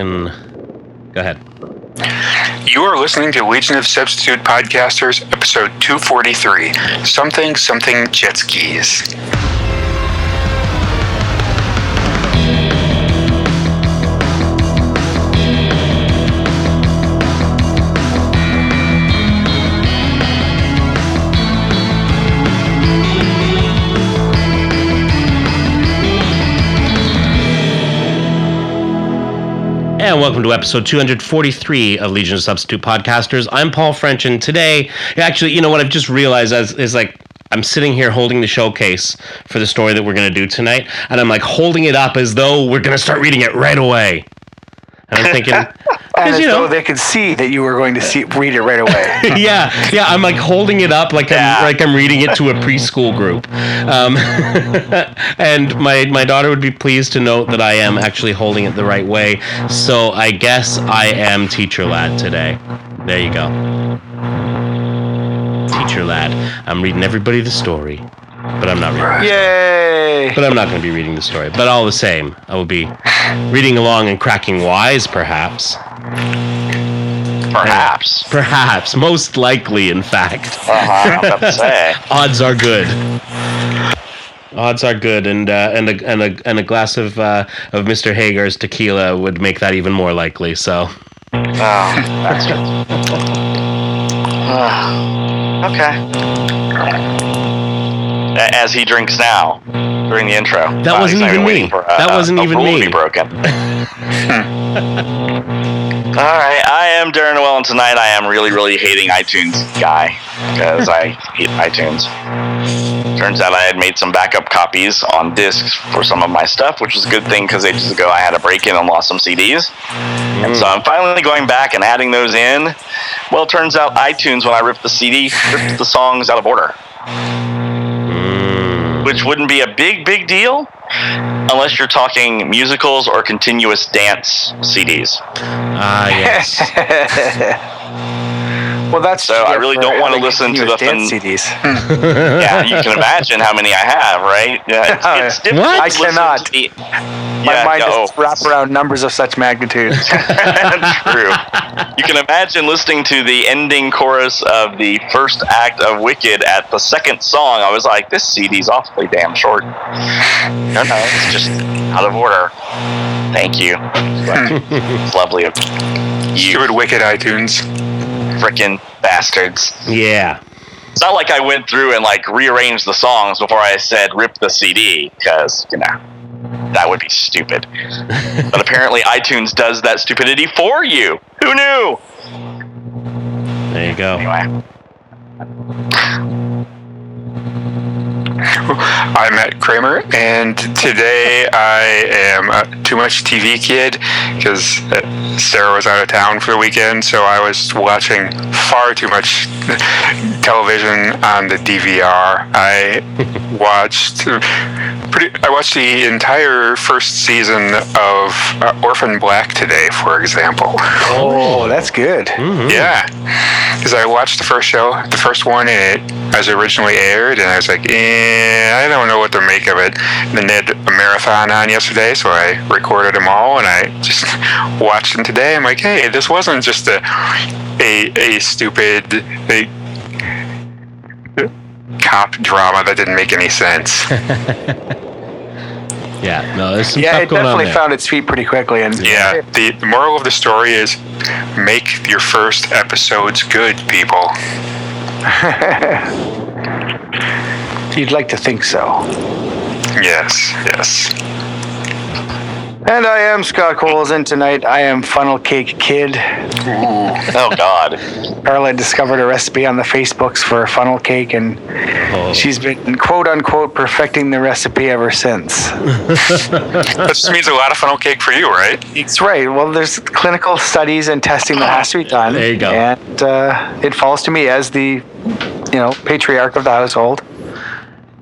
Go ahead. You are listening to Legion of Substitute Podcasters, episode 243 Something Something Jet Skis. And welcome to episode 243 of Legion of Substitute Podcasters. I'm Paul French, and today, actually, you know what I've just realized is, is like I'm sitting here holding the showcase for the story that we're going to do tonight, and I'm like holding it up as though we're going to start reading it right away. And I'm thinking, as you know, though they could see that you were going to see, read it right away. yeah, yeah. I'm like holding it up like Yeah. I'm like I'm reading it to a preschool group, um, and my my daughter would be pleased to note that I am actually holding it the right way. So I guess I am teacher lad today. There you go, teacher lad. I'm reading everybody the story, but I'm not reading. Yay! But I'm not going to be reading the story. But all the same, I will be reading along and cracking wise, perhaps. Perhaps. Perhaps, most likely, in fact. Uh-huh, I'm about to say. odds are good. Odds are good, and uh, and a and a and a glass of uh, of Mr. Hagar's tequila would make that even more likely. So Oh, bastard. okay. A- As he drinks now during the intro. That Uh, wasn't even me. for, uh, That wasn't even me. Be broken. All right, I am Darren Noel, and tonight I am really, really hating iTunes guy because I hate iTunes. Turns out I had made some backup copies on discs for some of my stuff, which was a good thing because ages ago I had a break in and lost some CDs. And so I'm finally going back and adding those in. Well, it turns out iTunes, when I ripped the CD, ripped the songs out of order, mm, which wouldn't be a big, big deal unless you're talking musicals or continuous dance CDs. ah yes, well, that's So I really don't wanna listen to the dance fin- CDs. yeah, you can imagine how many I have, right? Yeah, it's, it's difficult What? I cannot. to the- My Yeah, mind yeah, oh. just wrap around numbers of such magnitude. True. You can imagine listening to the ending chorus of the first act of Wicked at the second song. I was like, this CD's awfully damn short. No, no, it's just out of order. Thank you. it's lovely of you Stupid Wicked iTunes. frickin' bastards. yeah. It's not like I went through and like rearranged the songs before I said rip the CD, because, you know, that would be stupid. but apparently iTunes does that stupidity for you. Who knew? There you go. Anyway. I'm Matt Kramer, and today I am a too much TV kid because uh, Sarah was out of town for the weekend, so I was watching far too much television on the DVR. I watched pretty. I watched the entire first season of uh, Orphan Black today, for example. oh, that's good. Mhm. Yeah, because I watched the first show, the first one, and it as it originally aired, and I was like, eh, I don't know what to make of it. And then they had a marathon on yesterday, so I recorded them all, and I just watched them today. I'm like, hey, this wasn't just a a, a stupid a, cop drama that didn't make any sense. Yeah. No, there's some Yeah, stuff it going on definitely found its feet pretty quickly. And yeah, the, the moral of the story is make your first episodes good, people. you'd like to think so. Yes, yes. And I am Scott Coles, and tonight I am Funnel Cake Kid. Oh God. Carla discovered a recipe on the Facebooks for funnel cake, and Oh. she's been quote unquote perfecting the recipe ever since. That just means a lot of funnel cake for you, right? It's right. Well, there's clinical studies and testing that has to be done. There you go. And uh, it falls to me as the, you know, patriarch of the household.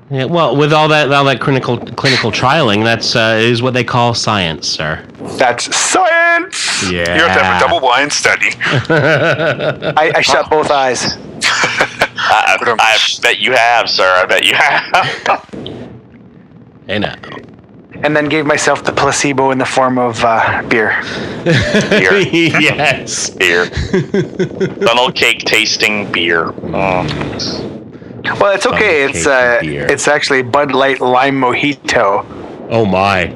Yeah, well, with all that all that clinical clinical trialing, that's uh, is what they call science, sir. That's science. Yeah. You have to have a double blind study. I, I shut both eyes. I, I bet you have, sir. I bet you have. Hey now. and then gave myself the placebo in the form of uh, beer. Beer. yes. beer. Funnel cake tasting beer. Mm. Well, it's okay. It's cake uh, beer. it's actually Bud Light Lime Mojito. Oh my.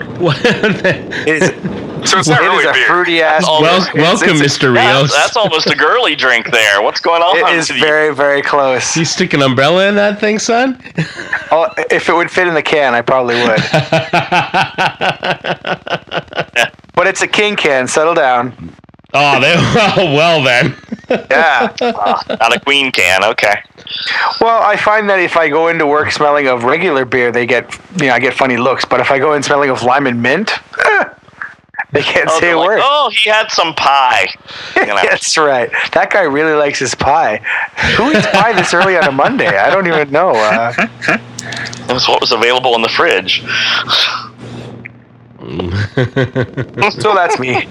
It is, So it's not it is really a beer. fruity ass. Oh, well, beer. It's- welcome, it's- Mr. Yeah, Rios. that's, that's almost a girly drink there. What's going on? It is to the- very very close. you stick an umbrella in that thing, son? Oh, if it would fit in the can, I probably would. but it's a king can. Settle down. Oh, they, well, well then. Yeah. Not a queen can. Okay. Well, I find that if I go into work smelling of regular beer, they get you know I get funny looks. But if I go in smelling of lime and mint, they can't Oh, say they're a like, word. oh, he had some pie. You know, That's right. That guy really likes his pie. Who eats pie this early on a Monday? I don't even know. Uh, That was what was available in the fridge. so that's me.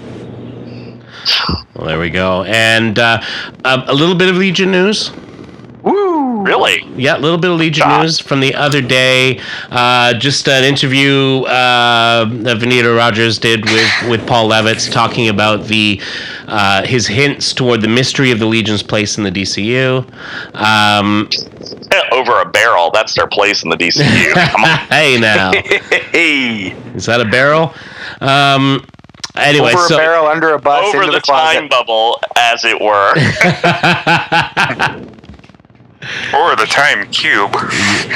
Well, there we go. And uh, a, a little bit of Legion news. Woo! Really? Yeah, a little bit of Legion news from the other day. Uh, just an interview uh, that Vaneta Rogers did with, with Paul Levitz talking about the uh, his hints toward the mystery of the Legion's place in the DCU. Um, Over a barrel. That's their place in the DCU. Come on. hey now, hey, is that a barrel? Um, anyway, over so a barrel, under a bus, Over into the, the, time bubble, as it were. Or the time cube.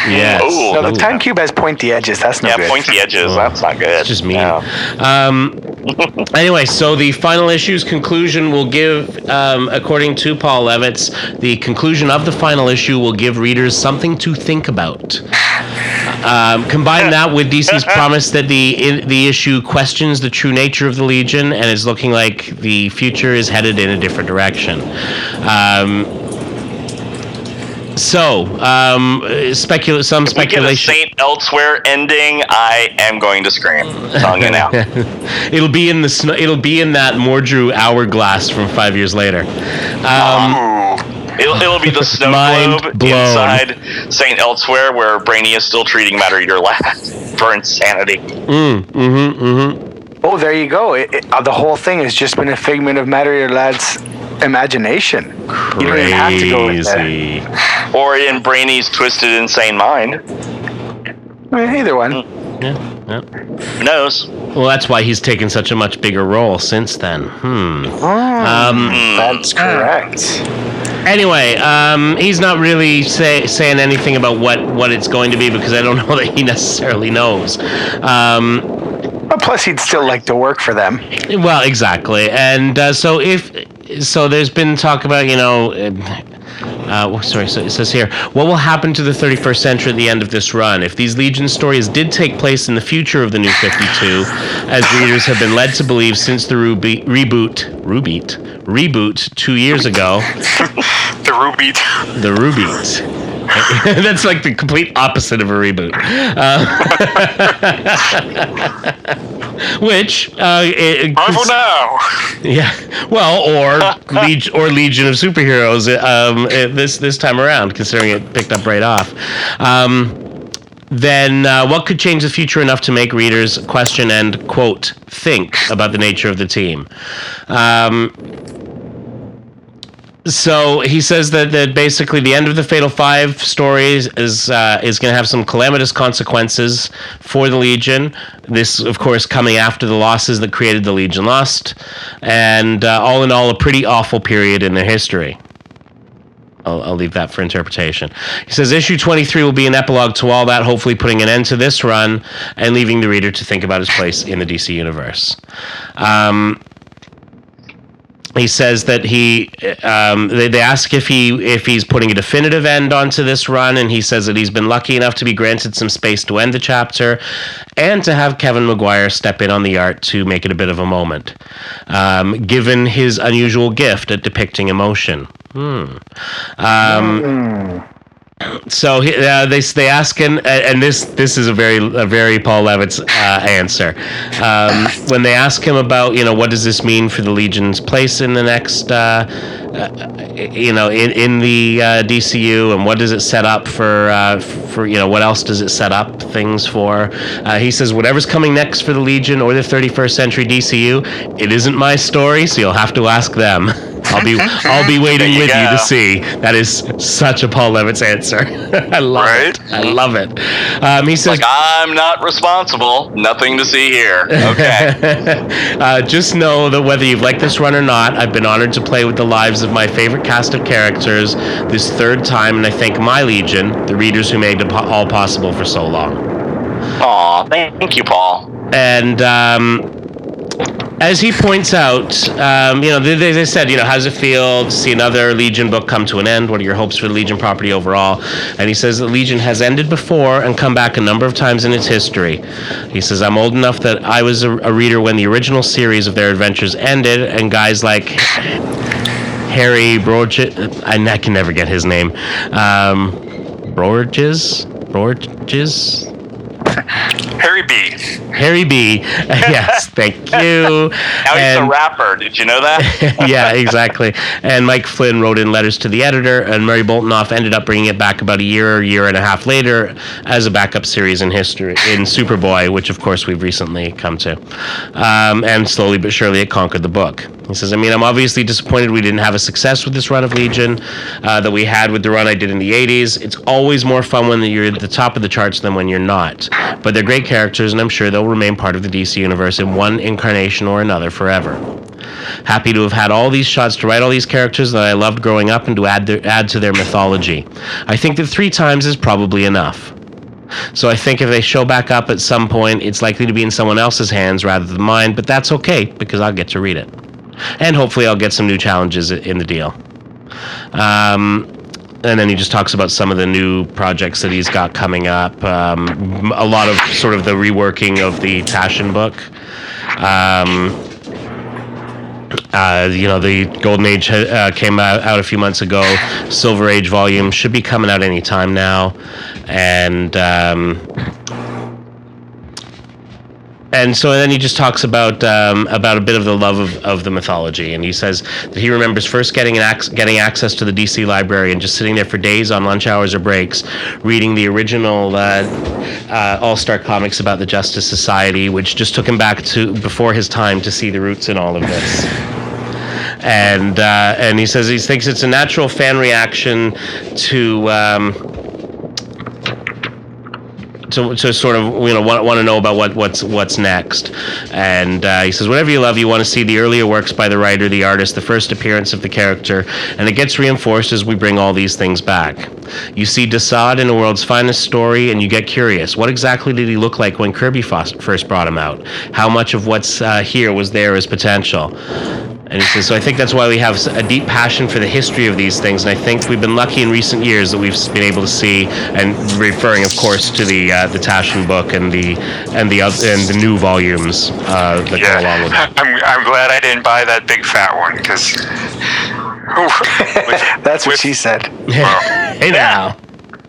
yes. Ooh. No, the time cube has pointy edges. That's not good. yeah, good. pointy edges. Oh, That's not good. It's just mean. Yeah. Um, anyway, so the final issue's conclusion will give, um, according to Paul Levitz, the conclusion of the final issue will give readers something to think about. Um, combine that with DC's promise that the in, the issue questions the true nature of the Legion and is looking like the future is headed in a different direction. Um, so, um, specula- some If we get a speculation. Saint Elsewhere ending, I am going to scream. I'm telling you now. it'll be in the snow. It'll be in that Mordru hourglass from five years later. Um, Ooh. It'll, it'll be the snow globe blown. inside Saint Elsewhere, where Brainy is still treating Matter Eater Lad for insanity. mm, mm-hmm, mm-hmm. Oh, there you go. It, it- uh, the whole thing has just been a figment of Matter Eater Lad's imagination. You don't even have to go with that. Crazy. Or in Brainy's Twisted Insane Mind. I mean, either one. Yeah, yeah. Who knows? Well, that's why he's taken such a much bigger role since then. Hmm. Um, That's correct. anyway, um, he's not really say, saying anything about what, what it's going to be because I don't know that he necessarily knows. Um, But plus, he'd still like to work for them. Well, exactly, and uh, so if so, there's been talk about you know. Uh, sorry, so it says here, what will happen to the 31st century at the end of this run? If these Legion stories did take place in the future of the New 52, as readers have been led to believe since the Ruby, reboot, Rubeat, reboot two years ago, The ruby. the Rubeat. That's like the complete opposite of a reboot. Uh, which, uh, it, for now. yeah, well, or Legion or Legion of Superheroes um, this this time around, considering it picked up right off. Um, then, uh, what could change the future enough to make readers question and quote think about the nature of the team? Um, so he says that, that basically the end of the Fatal Five stories is uh, is going to have some calamitous consequences for the Legion. This, of course, coming after the losses that created the Legion Lost, and uh, all in all, a pretty awful period in their history. I'll, I'll leave that for interpretation. He says issue 23 will be an epilogue to all that, hopefully putting an end to this run and leaving the reader to think about his place in the DC universe. Um, he says that he um, they, they ask if he if he's putting a definitive end onto this run and he says that he's been lucky enough to be granted some space to end the chapter and to have kevin maguire step in on the art to make it a bit of a moment um, given his unusual gift at depicting emotion hmm. um, so uh, they they ask him, and this this is a very a very Paul Levitz uh, answer. Um, when they ask him about you know what does this mean for the Legion's place in the next uh, uh you know in in the uh, DCU and what does it set up for uh, for you know what else does it set up things for? he says whatever's coming next for the Legion or the 31st century DCU, it isn't my story, so you'll have to ask them. I'll be I'll be waiting you with go. you to see. That is such a Paul Levitz answer. I love right? it. I love it. Um, he says, like, "I'm not responsible. Nothing to see here." Okay. uh, just know that whether you've liked this run or not, I've been honored to play with the lives of my favorite cast of characters this third time, and I thank my legion, the readers who made it all possible for so long. Aw, thank you, Paul. And um, as he points out, um, you know, they, they, said, you know, how does it feel to see another Legion book come to an end? What are your hopes for the Legion property overall? And he says the Legion has ended before and come back a number of times in its history. He says, I'm old enough that I was a, a reader when the original series of their adventures ended, and guys like Harry Brorges, I, I can never get his name, um? Brorges? Harry B. Harry B. yes, thank you. now and, he's a rapper. Did you know that? yeah, exactly. And Mike Flynn wrote in letters to the editor, and Murray Boltinoff ended up bringing it back about a year, year and a half later, as a backup series in history in Superboy, which of course we've recently come to. Um, and slowly but surely, it conquered the book. He says, I mean, I'm obviously disappointed we didn't have a success with this run of Legion uh, that we had with the run I did in the 80s. It's always more fun when you're at the top of the charts than when you're not. But they're great characters, and I'm sure they'll remain part of the DC universe in one incarnation or another forever. Happy to have had all these shots to write all these characters that I loved growing up and to add, their, add to their mythology. I think that three times is probably enough. So I think if they show back up at some point, it's likely to be in someone else's hands rather than mine, but that's okay because I'll get to read it and hopefully I'll get some new challenges in the deal. Um, and then he just talks about some of the new projects that he's got coming up. Um, a lot of sort of the reworking of the Taschen book. Um, uh, you know, the Golden Age uh, came out, out, a few months ago. Silver Age volume should be coming out anytime now, and um, and so then he just talks about um, about a bit of the love of, of the mythology, and he says that he remembers first getting ac- getting access to the DC library and just sitting there for days on lunch hours or breaks, reading the original uh, uh, All Star comics about the Justice Society, which just took him back to before his time to see the roots in all of this. And uh, and he says he thinks it's a natural fan reaction to um, to, to sort of you know want, want to know about what what's what's next. And uh, he says, whatever you love, you want to see the earlier works by the writer, the artist, the first appearance of the character, and it gets reinforced as we bring all these things back. You see Desaad in the world's finest story, and you get curious. What exactly did he look like when Kirby first brought him out? How much of what's uh, here was there as potential? And he says, so I think that's why we have a deep passion for the history of these things, and I think we've been lucky in recent years that we've been able to see, and referring, of course, to the uh, the Taschen book and the and the and the new volumes uh, that yeah. go along with it. I'm I'm glad I didn't buy that big fat one because. that's what with, she said. Well, hey now.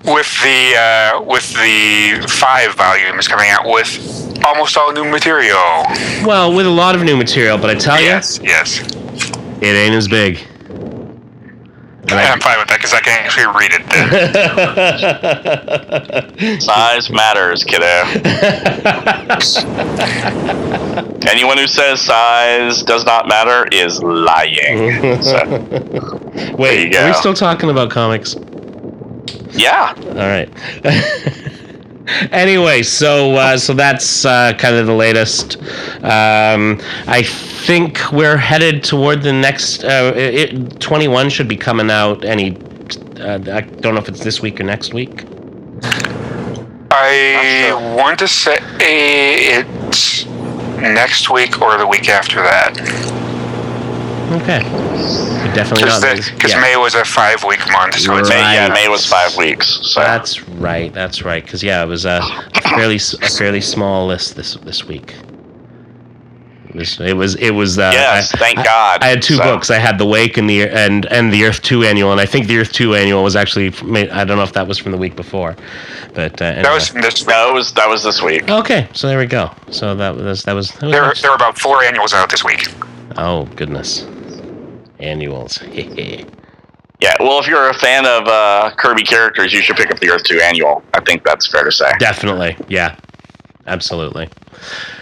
With the uh, with the five volumes coming out with almost all new material. Well, with a lot of new material, but I tell you, yes, yes, it ain't as big. And I'm fine with that because I can actually read it. size matters, kiddo. Anyone who says size does not matter is lying. So, Wait, are we still talking about comics? Yeah. All right. anyway, so uh, so that's uh, kind of the latest. Um, I think we're headed toward the next. Uh, it, 21 should be coming out any. Uh, I don't know if it's this week or next week. I sure. want to say it's next week or the week after that. Okay. Definitely not. Because yeah. May was a five week month, so right. May, yeah, May was five weeks. So. That's right. That's right. Because yeah, it was a, fairly a fairly small list this this week. This- It was it was. Uh, Yes, I- thank God. I had two So- books. I had the Wake and the and and the Earth Two annual, and I think the Earth Two annual was actually. made- I don't know if that was from the week before, but uh, That was this. No, it was that was this week. okay. So there we go. So that was that was. That was There, nice. there were about four annuals out this week. Oh goodness, annuals. Yeah, well, if you're a fan of uh, Kirby characters, you should pick up the Earth Two Annual. I think that's fair to say. Definitely, yeah, absolutely.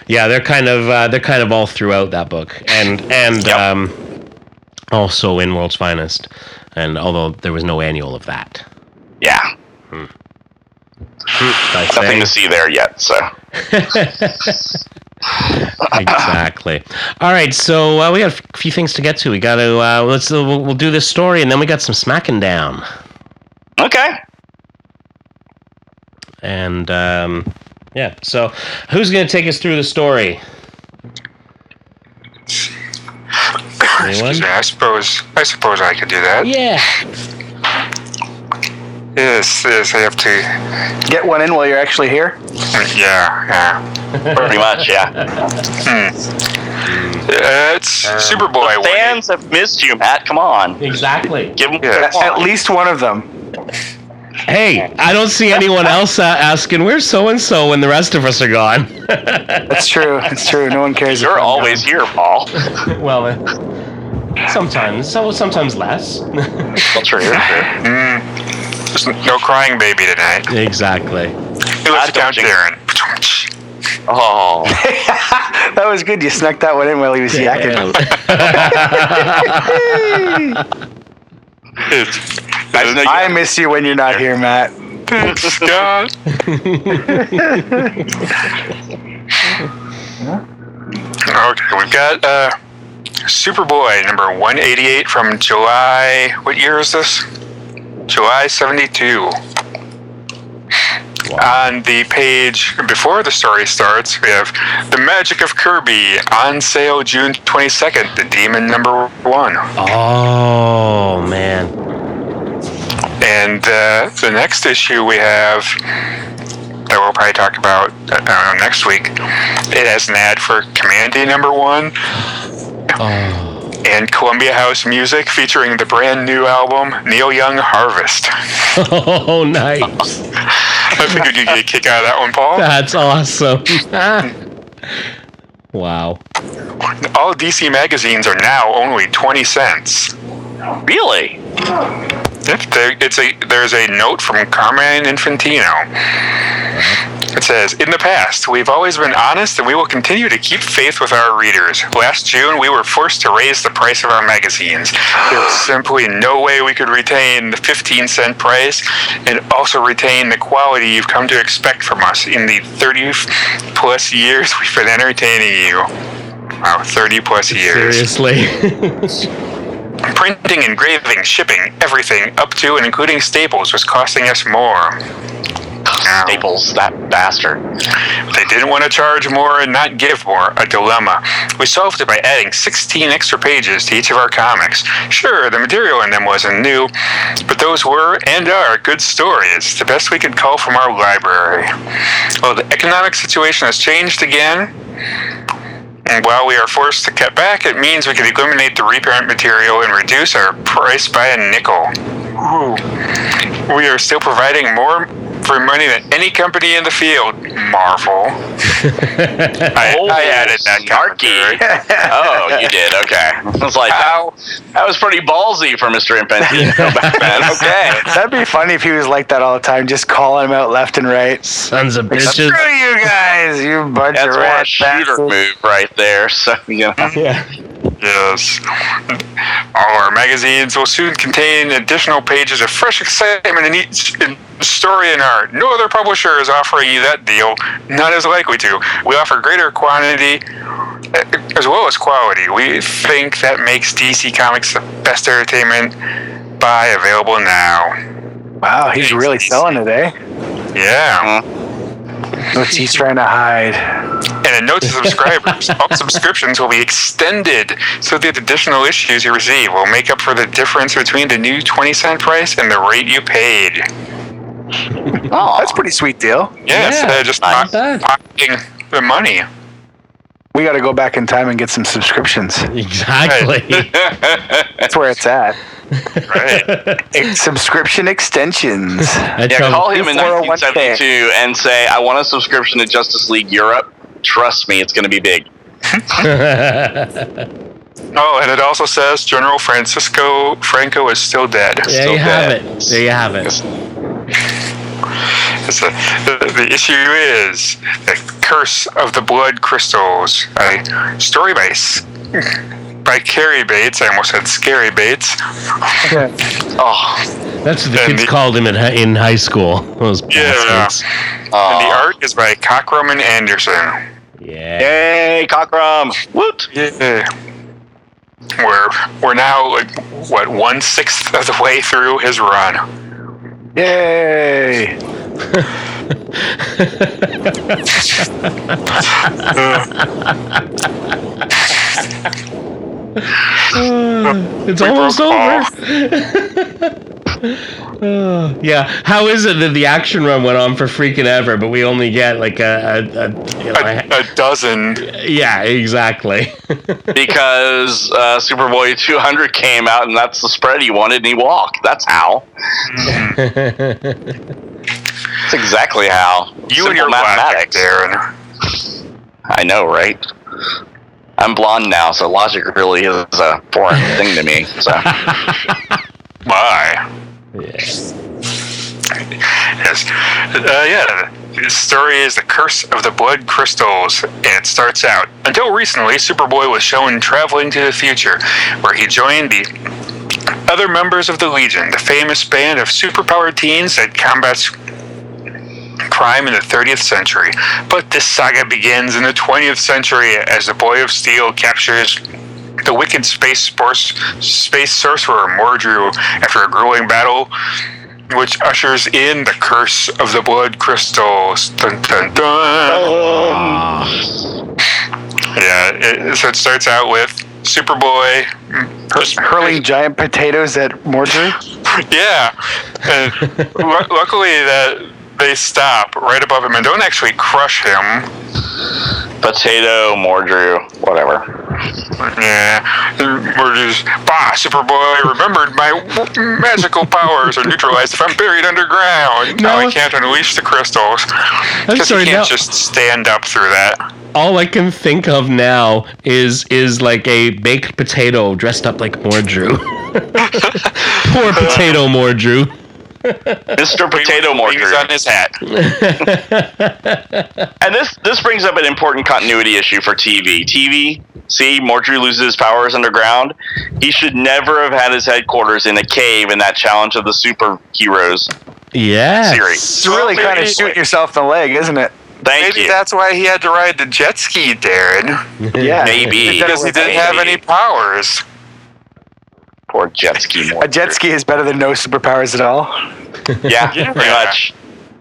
Yeah, they're kind of uh, they're kind of all throughout that book, and and Yep. um, also in World's Finest, and although there was no annual of that, Yeah, Did I nothing to see there yet. So exactly. All right, so uh, we got a few things to get to. We got to uh, let's uh, we'll, we'll do this story, and then we got some smacking down, okay, and um, yeah. So who's going to take us through the story? Excuse me. I suppose. I suppose I could do that. Yeah. Yes. Yes. I have to. Get one in while you're actually here. Yeah. Yeah. pretty much. Yeah, Uh, it's Superboy. one- fans have missed you, Matt. Come on, Exactly. give them. Yeah. At, at least one of them. Hey, I don't see anyone else uh, asking where's so and so when the rest of us are gone. That's true. It's true. No one cares. You're I'm always here, Paul. well, uh, sometimes, so sometimes less. Well, true. true. There's no crying baby tonight. exactly. He lives don't down Darren. Oh. That was good. You snuck that one in while he was yakking. I know you- I miss you when you're not here, Matt. Thanks, God. okay, we've got uh, Superboy number 188 from July. What year is this? July 72. On the page before the story starts, we have The Magic of Kirby on sale June 22nd, The Demon number one. Oh man. And uh, the next issue we have that we'll probably talk about uh, I don't know, next week. It has an ad for Kamandi number one Oh. And Columbia House Music featuring the brand new album Neil Young Harvest. Oh, nice. I figured you'd get a kick out of that one, Paul. That's awesome. wow. All DC magazines are now only 20 cents. really? Yep, there, it's a there's a note from Carmine Infantino. It says, "In the past, we've always been honest, and we will continue to keep faith with our readers. Last June, we were forced to raise the price of our magazines. There was simply no way we could retain the 15 cent price and also retain the quality you've come to expect from us in the 30 plus years we've been entertaining you." Wow, 30 plus years. Seriously. Printing, engraving, shipping, everything up to and including staples was costing us more. Staples, that bastard. They didn't want to charge more and not give more, a dilemma. We solved it by adding 16 extra pages to each of our comics. Sure, the material in them wasn't new, but those were and are good stories, the best we could call from our library. Well, the economic situation has changed again. And while we are forced to cut back, it means we can eliminate the reparent material and reduce our price by a nickel. Ooh. We are still providing more for money than any company in the field. Marvel. I, Oh, I added that snarky. commentary. Oh, you did. Okay. I was like, Ow. that was pretty ballsy for Mr. Infantino back then. Okay. That'd be funny if he was like that all the time, just calling him out left and right. Sons of bitches. Screw you guys, you bunch That's of one rat shooter bastards. move right there. So, you know. Yeah. Yes. All our magazines will soon contain additional pages of fresh excitement and each in story and art. No other publisher is offering you that deal. Not as likely to. We offer greater quantity eh, as well as quality. We think that makes DC Comics the best entertainment. Buy available now. Wow, he's really selling it, eh? Yeah. What's he trying to hide? And a note to subscribers all subscriptions will be extended so that additional issues you receive will make up for the difference between the new 20 cent price and the rate you paid. Oh, That's a pretty sweet deal. Yeah, instead Yeah, of just not not pocketing the money. We got to go back in time and get some subscriptions. Exactly. That's where it's at. Right. Ex- subscription extensions. That's Yeah, call him in 401k. 1972 and say, I want a subscription to Justice League Europe. Trust me, it's going to be big. Oh, and it also says General Francisco Franco is still dead. there still you have it. There you have it. It's a, the, the issue is the curse of the blood crystals. A story by S- by Cary Bates. I almost said Scary Bates. Oh, That's what the And kids the- called him in hi- in high school. Those Yeah. bastards. And the art is by Cockrum and Anderson. Yeah. Yay, Cockrum! Woot! Yeah. We're we're now like what one sixth of the way through his run. Yay! It's We almost over. Uh, yeah. How is it that the action run went on for freaking ever, but we only get like a, a, a, you know, A, a- a dozen. yeah, exactly. Because uh, Superboy 200 came out, and that's the spread he wanted, and he walked. That's how. That's exactly how. You Simple and your mathematics. Darren. I know, right? I'm blonde now, so logic really is a foreign thing to me. So My. yeah. Yes. Uh, yeah. The story is The Curse of the Blood Crystals, and it starts out. Until recently, Superboy was shown traveling to the future, where he joined the other members of the Legion, the famous band of superpowered teens that combats crime in the 30th century. But this saga begins in the 20th century as the Boy of Steel captures the wicked space sports, space sorcerer Mordru after a grueling battle which ushers in the curse of the blood crystals. Dun, dun, dun. Yeah, it, so it starts out with Superboy. Hur- hurling giant potatoes at Mordru. Yeah, and lu- luckily that they stop right above him and don't actually crush him. Potato, Mordru, whatever. Yeah, we're just bah. Superboy remembered my magical powers are neutralized if I'm buried underground. Now No. I can't unleash the crystals because sorry, he can't now- just stand up through that. All I can think of now is is like a baked potato dressed up like Mordru. Poor potato Mordru. Mr. Potato Wings Mordru. on his hat. And this this brings up an important continuity issue for TV. TV, see, Mordru loses his powers underground. He should never have had his headquarters in a cave in that Challenge of the Superheroes Yeah. series. It's really kind of shooting yourself in the leg, isn't it? Thank Maybe you. that's why he had to ride the jet ski, Darren, Yeah. Maybe. because he didn't have any powers. Poor jet ski Mordru. A jet ski is better than no superpowers at all. Yeah, pretty much.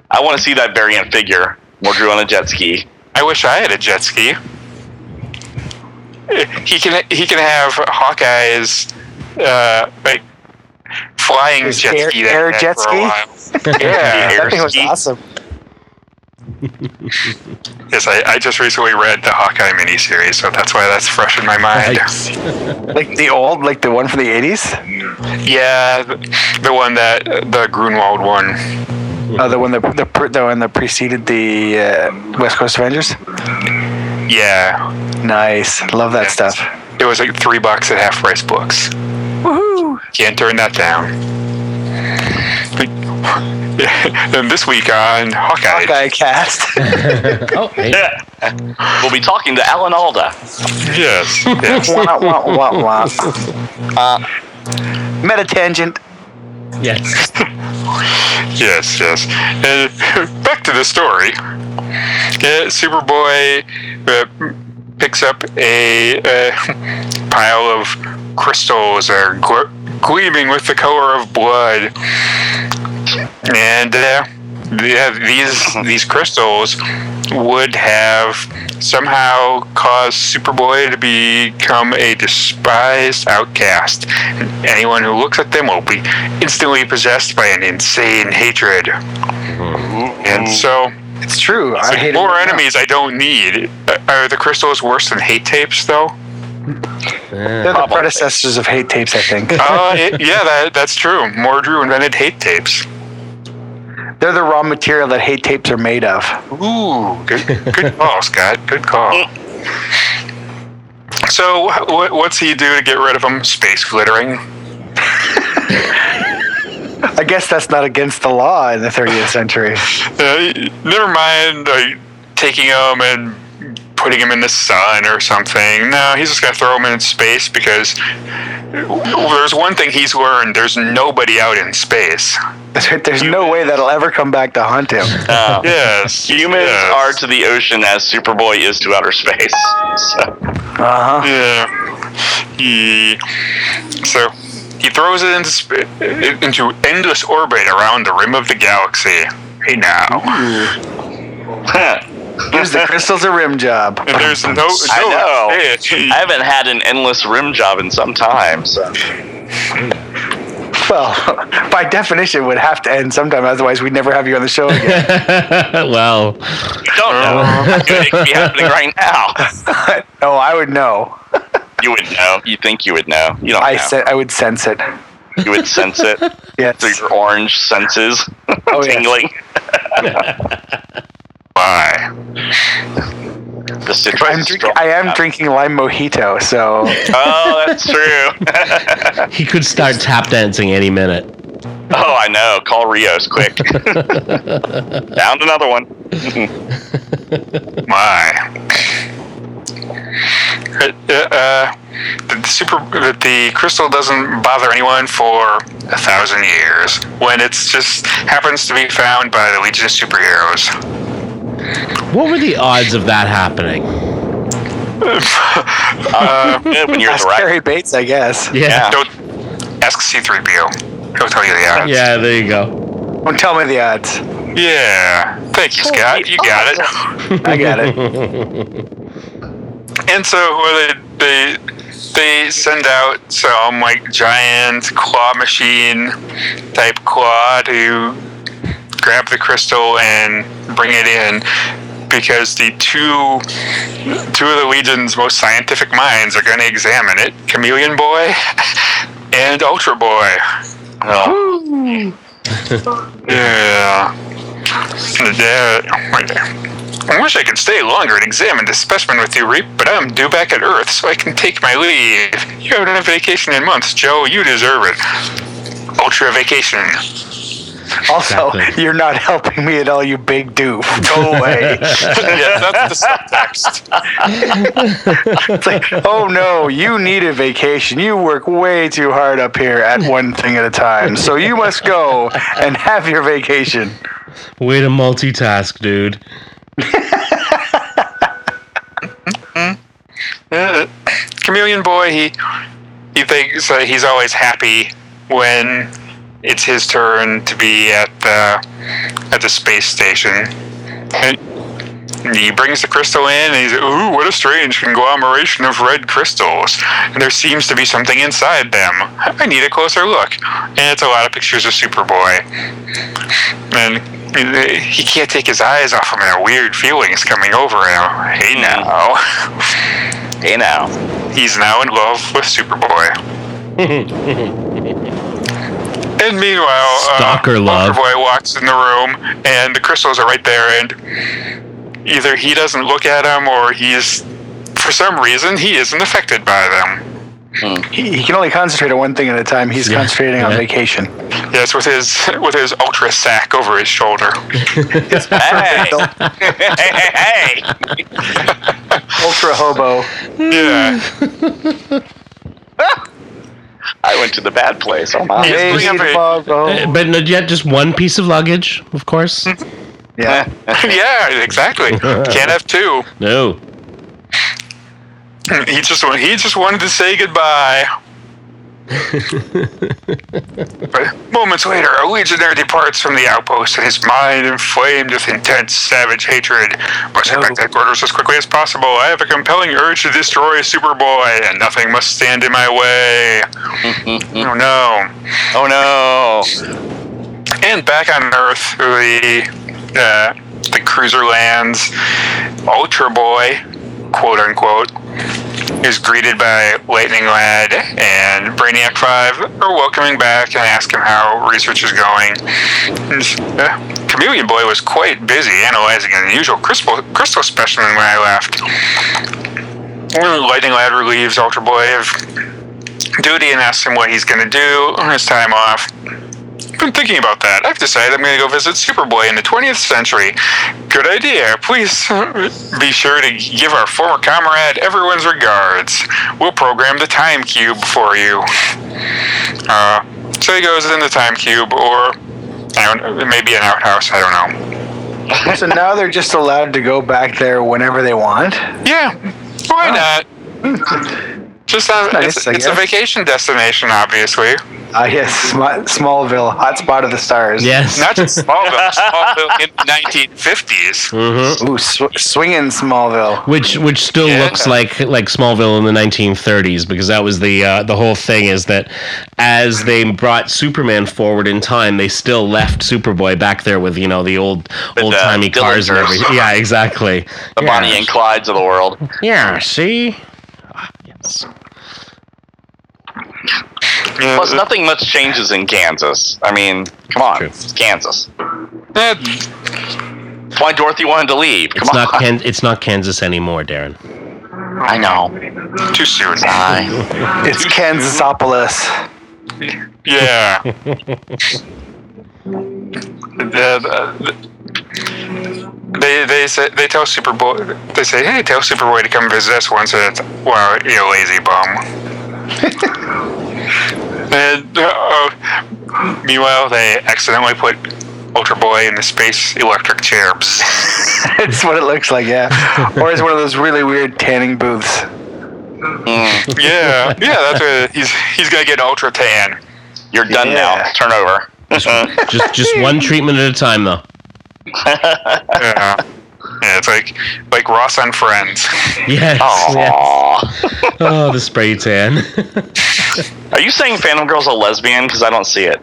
I want to see that variant figure. Mordru on a jet ski. I wish I had a jet ski. He can he can have Hawkeye's uh, like flying His jet air- ski. that air jet for a ski? while. Yeah. That thing was awesome. Yes, I, I just recently read the Hawkeye miniseries, so that's why that's fresh in my mind. Like the old, like the one from the eighties. Yeah, the, one that the Gruenwald one. Oh, the one that the, the one that preceded the uh, West Coast Avengers. Yeah, Nice, love that stuff. it was like three bucks at half price books. Woohoo! Can't turn that down. then this week on Hawkeye, Hawkeye cast. Oh, hey. We'll be talking to Alan Alda. yes, yes. wah, wah, wah, wah. Uh, Meta tangent. yes. Yes, yes. Uh, back to the story. Uh, Superboy uh, picks up a uh, pile of crystals that are gl- gleaming with the color of blood, and uh, have these these crystals would have somehow caused Superboy to become a despised outcast. Anyone who looks at them will be instantly possessed by an insane hatred. And so It's true. It's I like, hate more enemies I don't need. Uh, Are the crystals worse than hate tapes, though? They're the Probably. predecessors of hate tapes, I think. Uh, it- yeah, that, that's true. Mordru invented hate tapes. They're the raw material that hate tapes are made of. Ooh, good, good call, Scott. Good call. So, wh- what's he do to get rid of them? Space glittering. I guess that's not against the law in the 30th century. Uh, never mind uh, taking them and putting him in the sun or something. No, he's just gonna throw him in space because there's one thing he's learned: there's nobody out in space. There's no way that'll ever come back to hunt him. Uh, Yes, Humans yes. are to the ocean as Superboy is to outer space. So, Uh huh. Yeah. He, so he throws it into sp- into endless orbit around the rim of the galaxy. Hey now, Gives the crystals a rim job. and there's no no I know. fish. I haven't had an endless rim job in some time. So, Well, by definition, it would have to end sometime. Otherwise, we'd never have you on the show again. well, you don't know. Uh, it could be happening right now. oh, I would know. You would know. You think you would know. You don't I know. said I would sense it. you would sense it Yes. through your orange senses Oh, tingling. Why? The citrus. I'm drink- I am drinking lime mojito, so Oh, that's true. he could start tap dancing any minute. oh, I know. Call Rios quick. Found another one. My. Uh, uh, the super the, crystal doesn't bother anyone for a thousand years when it's just happens to be found by the Legion of Superheroes. What were the odds of that happening? Uh, when you're ask the right. Cary Bates, I guess. Yeah. don't ask C3PO. He'll tell you the odds. Yeah, there you go. Don't tell me the odds. Yeah. Thank you, Scott. You got it. I got it. And so well, they, they they send out some like giant claw machine type claw to grab the crystal and bring it in because the two two of the legion's most scientific minds are going to examine it chameleon boy and ultra boy Oh, yeah yeah I wish I could stay longer and examine this specimen with you, Reep, but I'm due back at Earth, so I can take my leave. You haven't had a vacation in months, Joe. You deserve it. Ultra vacation. Also, Exactly. you're not helping me at all, you big doof. Go away. yeah, that's the subtext. it's like, oh no, you need a vacation. You work way too hard up here at one thing at a time. So you must go and have your vacation. Way to multitask, dude. Uh, Chameleon Boy, he he thinks uh, he's always happy when it's his turn to be at the at the space station. And he brings the crystal in, and he's ooh, what a strange conglomeration of red crystals. And there seems to be something inside them. I need a closer look. And it's a lot of pictures of Superboy. And he- can't take his eyes off him, and a weird feeling's coming over him. Hey hmm. now. hey now. He's now in love with Superboy. and meanwhile, Stalker uh, love. Superboy walks in the room, and the crystals are right there, and either he doesn't look at them, or he's, for some reason, he isn't affected by them. He, he can only concentrate on one thing at a time. He's Yeah, concentrating on vacation. Yes, with his with his ultra sack over his shoulder. Hey. hey, hey, hey. Ultra hobo. Yeah. I went to the bad place. Oh my. Yes, bring up Baby a- Uh, But not yet just one piece of luggage, of course. Yeah. yeah, exactly. Can't have two. No. He just he just wanted to say goodbye. But moments later, a legionnaire departs from the outpost, and his mind inflamed with intense, savage hatred. Must back to headquarters as quickly as possible. I have a compelling urge to destroy Superboy, and nothing must stand in my way. oh no! Oh no. And back on Earth, the uh, the cruiser lands. Ultra Boy, quote unquote, is greeted by Lightning Lad and Brainiac 5 are welcoming back and ask him how research is going. And, uh, Chameleon Boy was quite busy analyzing an unusual crystal, crystal specimen when I left. Lightning Lad relieves Ultra Boy of duty and asks him what he's going to do on his time off. Been thinking about that. I've decided I'm going to go visit Superboy in the 20th century. Good idea. Please be sure to give our former comrade everyone's regards. We'll program the time cube for you. Uh, so he goes in the time cube, or I don't know, maybe an outhouse. I don't know. so now they're just allowed to go back there whenever they want. Yeah, why not? Just on, Nice, it's, it's a vacation destination, obviously. Ah, yes, Sm- Smallville, hotspot of the stars. Yes. Not just Smallville, Smallville in the 1950s. Mhm. Ooh, sw- swinging Smallville. Which which still Yeah. looks like like Smallville in the 1930s because that was the uh, the whole thing is that as they brought Superman forward in time, they still left Superboy back there with you know the old With old the timey cars and everything. Yeah, exactly. The yeah. Bonnie and Clydes of the world. Yeah, see. Ah, yes. Yeah, Plus, nothing much changes in Kansas. I mean, come on, True. it's Kansas. eh, That's why Dorothy wanted to leave. Come It's on. not Kan- it's not Kansas anymore, Darren. I know. too soon. I, It's Kansasopolis. Yeah. The- the- they they say they tell Superboy they say hey tell Superboy to come visit us once and it's wow you lazy bum. and uh, meanwhile they accidentally put Ultra Boy in the space electric chair. it's what it looks like, yeah. or it's one of those really weird tanning booths. mm, yeah, yeah, that's what he's he's gonna get ultra tan. you're done now. Turn over. Just just one treatment at a time though. Yeah. Yeah, it's like like Ross on Friends. Yes. yes. Oh, the spray tan. Are you saying Phantom Girl's a lesbian? Because I don't see it.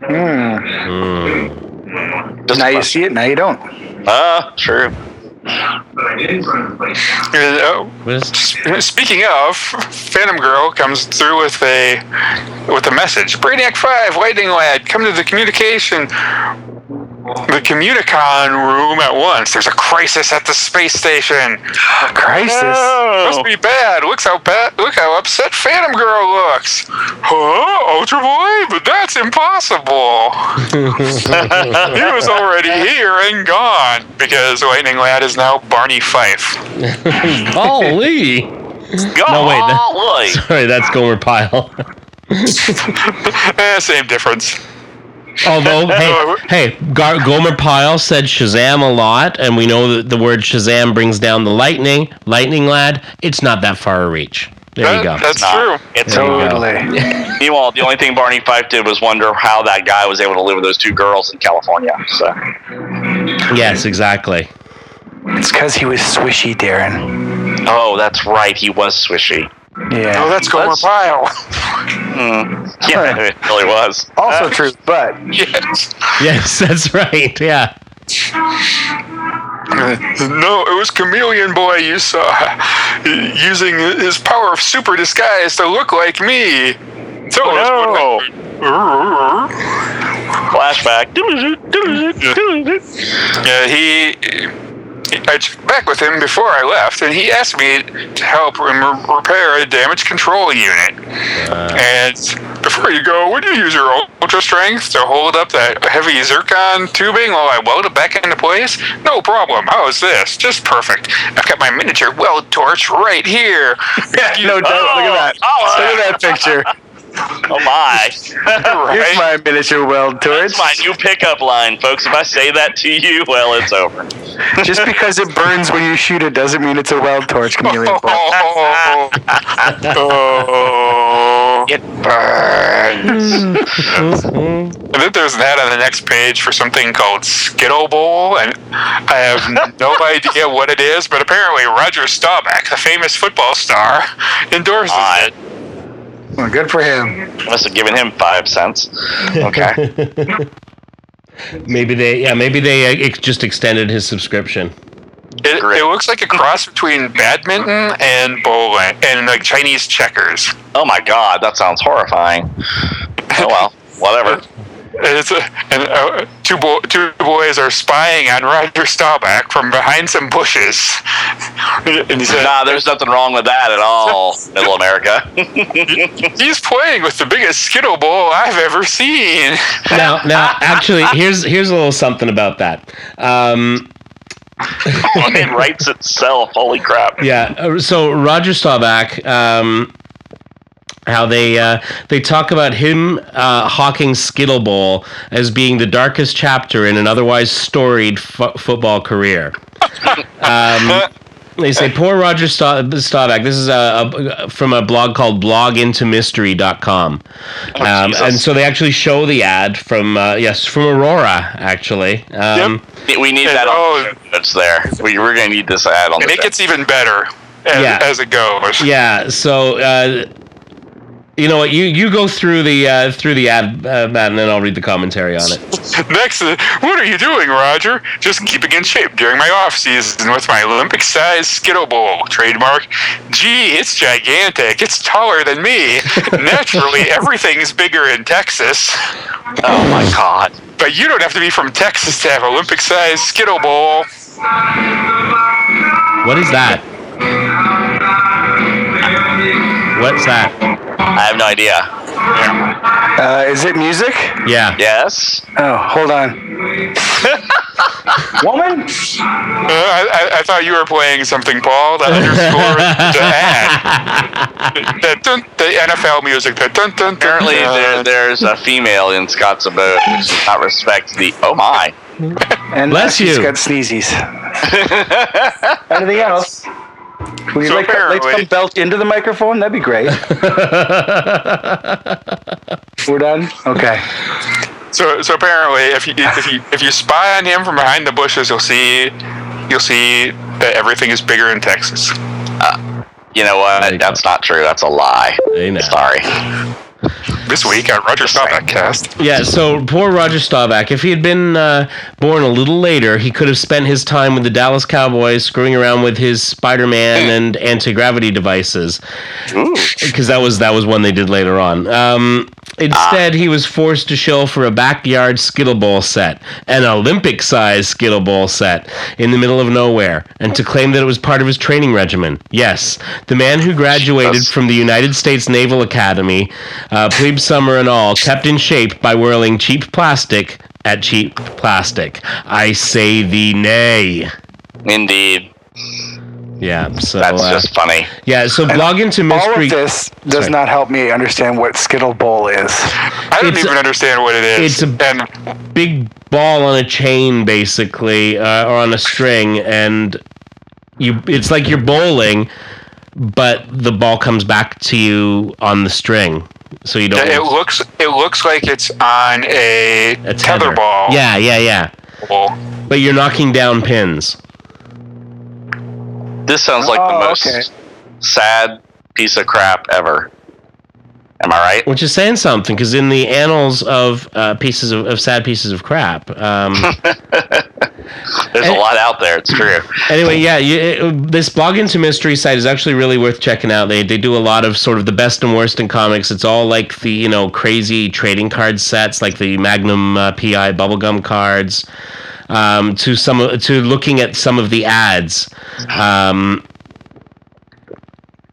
Hmm. Mm. Just Now you see it, now you don't. Uh, true. Oh, What is- Speaking of, Phantom Girl comes through with a with a message. Brainiac Five, Lightning Lad, come to the communication the Communicon room at once. There's a crisis at the space station. Crisis. Must be bad. Looks how bad. Look how upset Phantom Girl looks. Huh, Ultra Boy? But that's impossible. he was already here and gone because Lightning Lad is now Barney Fife. Golly. No, wait, that- Sorry, that's Gomer Pyle. eh, same difference. Although, hey, hey, Gar- Gomer Pyle said Shazam a lot, and we know that the word Shazam brings down the lightning. Lightning lad, it's not that far a reach. There you go. That's Nah, true. It's There you go. Totally. meanwhile the only thing Barney Fife did was wonder how that guy was able to live with those two girls in California. So Yes, exactly. It's because he was swishy, Darren. oh, that's right, he was swishy. Yeah. Oh, that's Gomer Let's- Pyle. Hmm. Yeah, it really was. also true, but yes. Yes, that's right. Yeah. No, it was Chameleon Boy you saw using his power of super disguise to look like me. So Oh, no. Flashback. Yeah, he. I checked back with him before I left, and he asked me to help him re- repair a damaged control unit. Uh. and before you go, would you use your ultra strength to hold up that heavy zircon tubing while I weld it back into place? No problem. How is this? Just perfect. I've got my miniature weld torch right here. yeah, no doubt. Look at that. Oh, oh. Look at that picture. Oh my. Here's my miniature weld torch. That's my new pickup line, folks. If I say that to you, well, it's over. Just because it burns when you shoot it doesn't mean it's a weld torch, chameleon. Oh, oh. It burns. I think there's an ad on the next page for something called Skittle Bowl, and I have no idea what it is, but apparently Roger Staubach, the famous football star, endorses I it. Well, good for him. must have given him five cents. Okay. Maybe they, yeah, maybe they uh, just extended his subscription. It, it looks like a cross between badminton and bowling and like Chinese checkers. Oh my god, that sounds horrifying. Oh well, whatever. It's a, and uh, two bo- two boys are spying on Roger Staubach from behind some bushes, and he said, Nah, there's nothing wrong with that at all, Middle America. "He's playing with the biggest skittle bowl I've ever seen." Now, now, actually, here's here's a little something about that. Um, it writes itself. Holy crap. yeah, uh, so Roger Staubach, um, how they uh, they talk about him uh, hawking Skittle Bowl as being the darkest chapter in an otherwise storied fo- football career. Um, they say poor Roger Sta- Staubach. This is a, a, from a blog called blogintomystery.com. Um, Jesus. and so they actually show the ad from uh, yes from Aurora actually. Um, We need And- that oh. on the It's there. We, we're going to need this ad on And the it gets even better as, Yeah. as it goes. Yeah. So, uh, you know what? You you go through the uh, through the ad, uh, Matt, and then I'll read the commentary on it. Next, uh, what are you doing, Roger? Just keeping in shape during my off season with my Olympic-sized Skittle Bowl trademark. Gee, it's gigantic. It's taller than me. Naturally, everything's bigger in Texas. Oh my god. But you don't have to be from Texas to have Olympic-sized Skittle Bowl. What is that? What's that? I have no idea. Uh, is it music? Yeah. Yes? Oh, hold on. Woman? Uh, I, I, I thought you were playing something, Paul. That underscore the ad. The, dun, the NFL music. The dun, dun, dun, Apparently, there, dun. there's a female in Scott's abode who does not respect the. Oh my. And Bless she's you. got sneezies. Anything else? Would you So like, like apparently- some belch into the microphone? That'd be great. We're done? Okay. So, so apparently, if you if you if you spy on him from behind the bushes, you'll see you'll see that everything is bigger in Texas. Uh, you know There you what? That's not true. That's a lie. Sorry. This week on Roger Staubach Cast. Yeah, so poor Roger Staubach. If he had been uh, born a little later, he could have spent his time with the Dallas Cowboys, screwing around with his Spider-Man and anti-gravity devices, because that was that was one they did later on. Um, instead, he was forced to show for a backyard Skittle ball set, an Olympic-sized Skittle ball set in the middle of nowhere, and to claim that it was part of his training regimen. Yes, the man who graduated from the United States Naval Academy, uh, plebe summer and all, kept in shape by whirling cheap plastic at cheap plastic. I say thee nay. Indeed. Yeah, so That's uh, just funny. yeah. So blog into Mystery. All of this does Sorry. not help me understand what Skittle Bowl is. I don't It's even a- understand what it is. it's a- and big ball on a chain basically uh, or on a string and you it's like you're bowling but the ball comes back to you on the string so you don't it looks it looks like it's on a, a tether ball. yeah yeah yeah bowl. but you're knocking down pins This sounds like the Oh, most okay. sad piece of crap ever. Am I right? which is saying something because in the annals of uh, pieces of, of sad pieces of crap um, There's And- a lot out there. It's true. anyway, yeah, you, it, this blog into mystery site is actually really worth checking out. They they do a lot of sort of the best and worst in comics. It's all like the you know crazy trading card sets, like the Magnum uh, PI bubblegum cards, um, to some to looking at some of the ads. Um,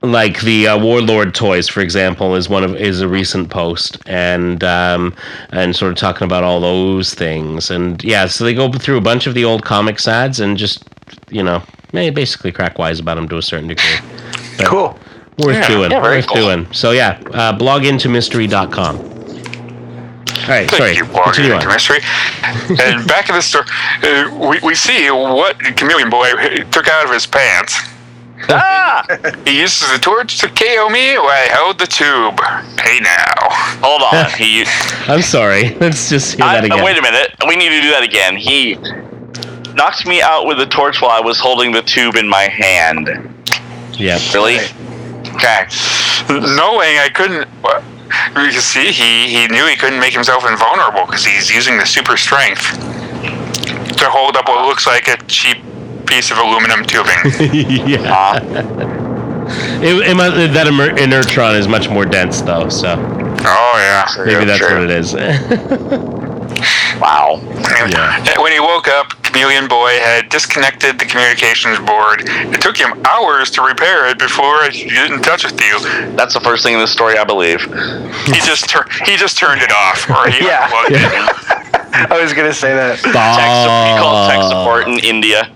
like the uh, warlord toys for example is one of is a recent post and um and sort of talking about all those things and yeah so they go through a bunch of the old comics ads and just you know basically crack wise about them to a certain degree But Cool. worth Yeah. doing Yeah, worth cool. doing so yeah uh, blogintomystery.com all right Thank sorry you, Blogger continue on. And back in the store, uh, we, we see what Chameleon Boy took out of his pants. Ah! He uses the torch to KO me while I held the tube. Hey now. Hold on. He. i'm sorry let's just hear I, that again uh, wait a minute. We need to do that again. He knocked me out with the torch while I was holding the tube in my hand. yeah Really? Okay. Knowing I couldn't, You see, he, he knew he couldn't make himself invulnerable because he's using the super strength to hold up what looks like a cheap piece of aluminum tubing. yeah. Uh, It, it might, that inertron is much more dense, though, so oh, yeah. maybe that's sure. what it is. wow. Yeah. When he woke up, Chameleon Boy had disconnected the communications board. It took him hours to repair it before he didn't touch with you. That's the first thing in the story, I believe. He just tur- he just turned it off, or he Yeah. unplugged it. I was gonna say that. Tech, we call tech support in India.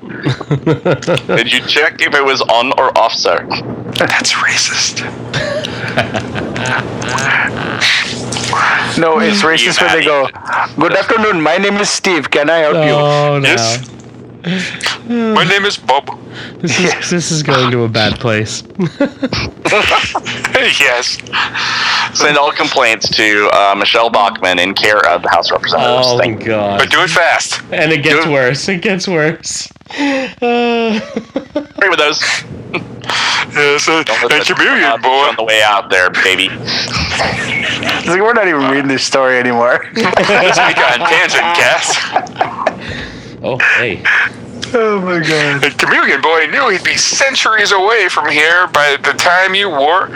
Did you check if it was on or off, sir? That's racist. No, it's racist when they go. Good afternoon. My name is Steve. Can I help you? Oh no! Yes. My name is Bob. This is this is going to a bad place. yes. Send all complaints to uh, Michele Bachmann in care of the House of Representatives. Oh Thank god! But do it fast. And it gets Good. worse. It gets worse. Uh, Agree with those. Yes, so Don't let a that chameleon on the way out there, baby. It's like we're not even reading this story anymore. This week on Tangent Cast. oh hey. oh my god. The chameleon boy knew he'd be centuries away from here by the time you war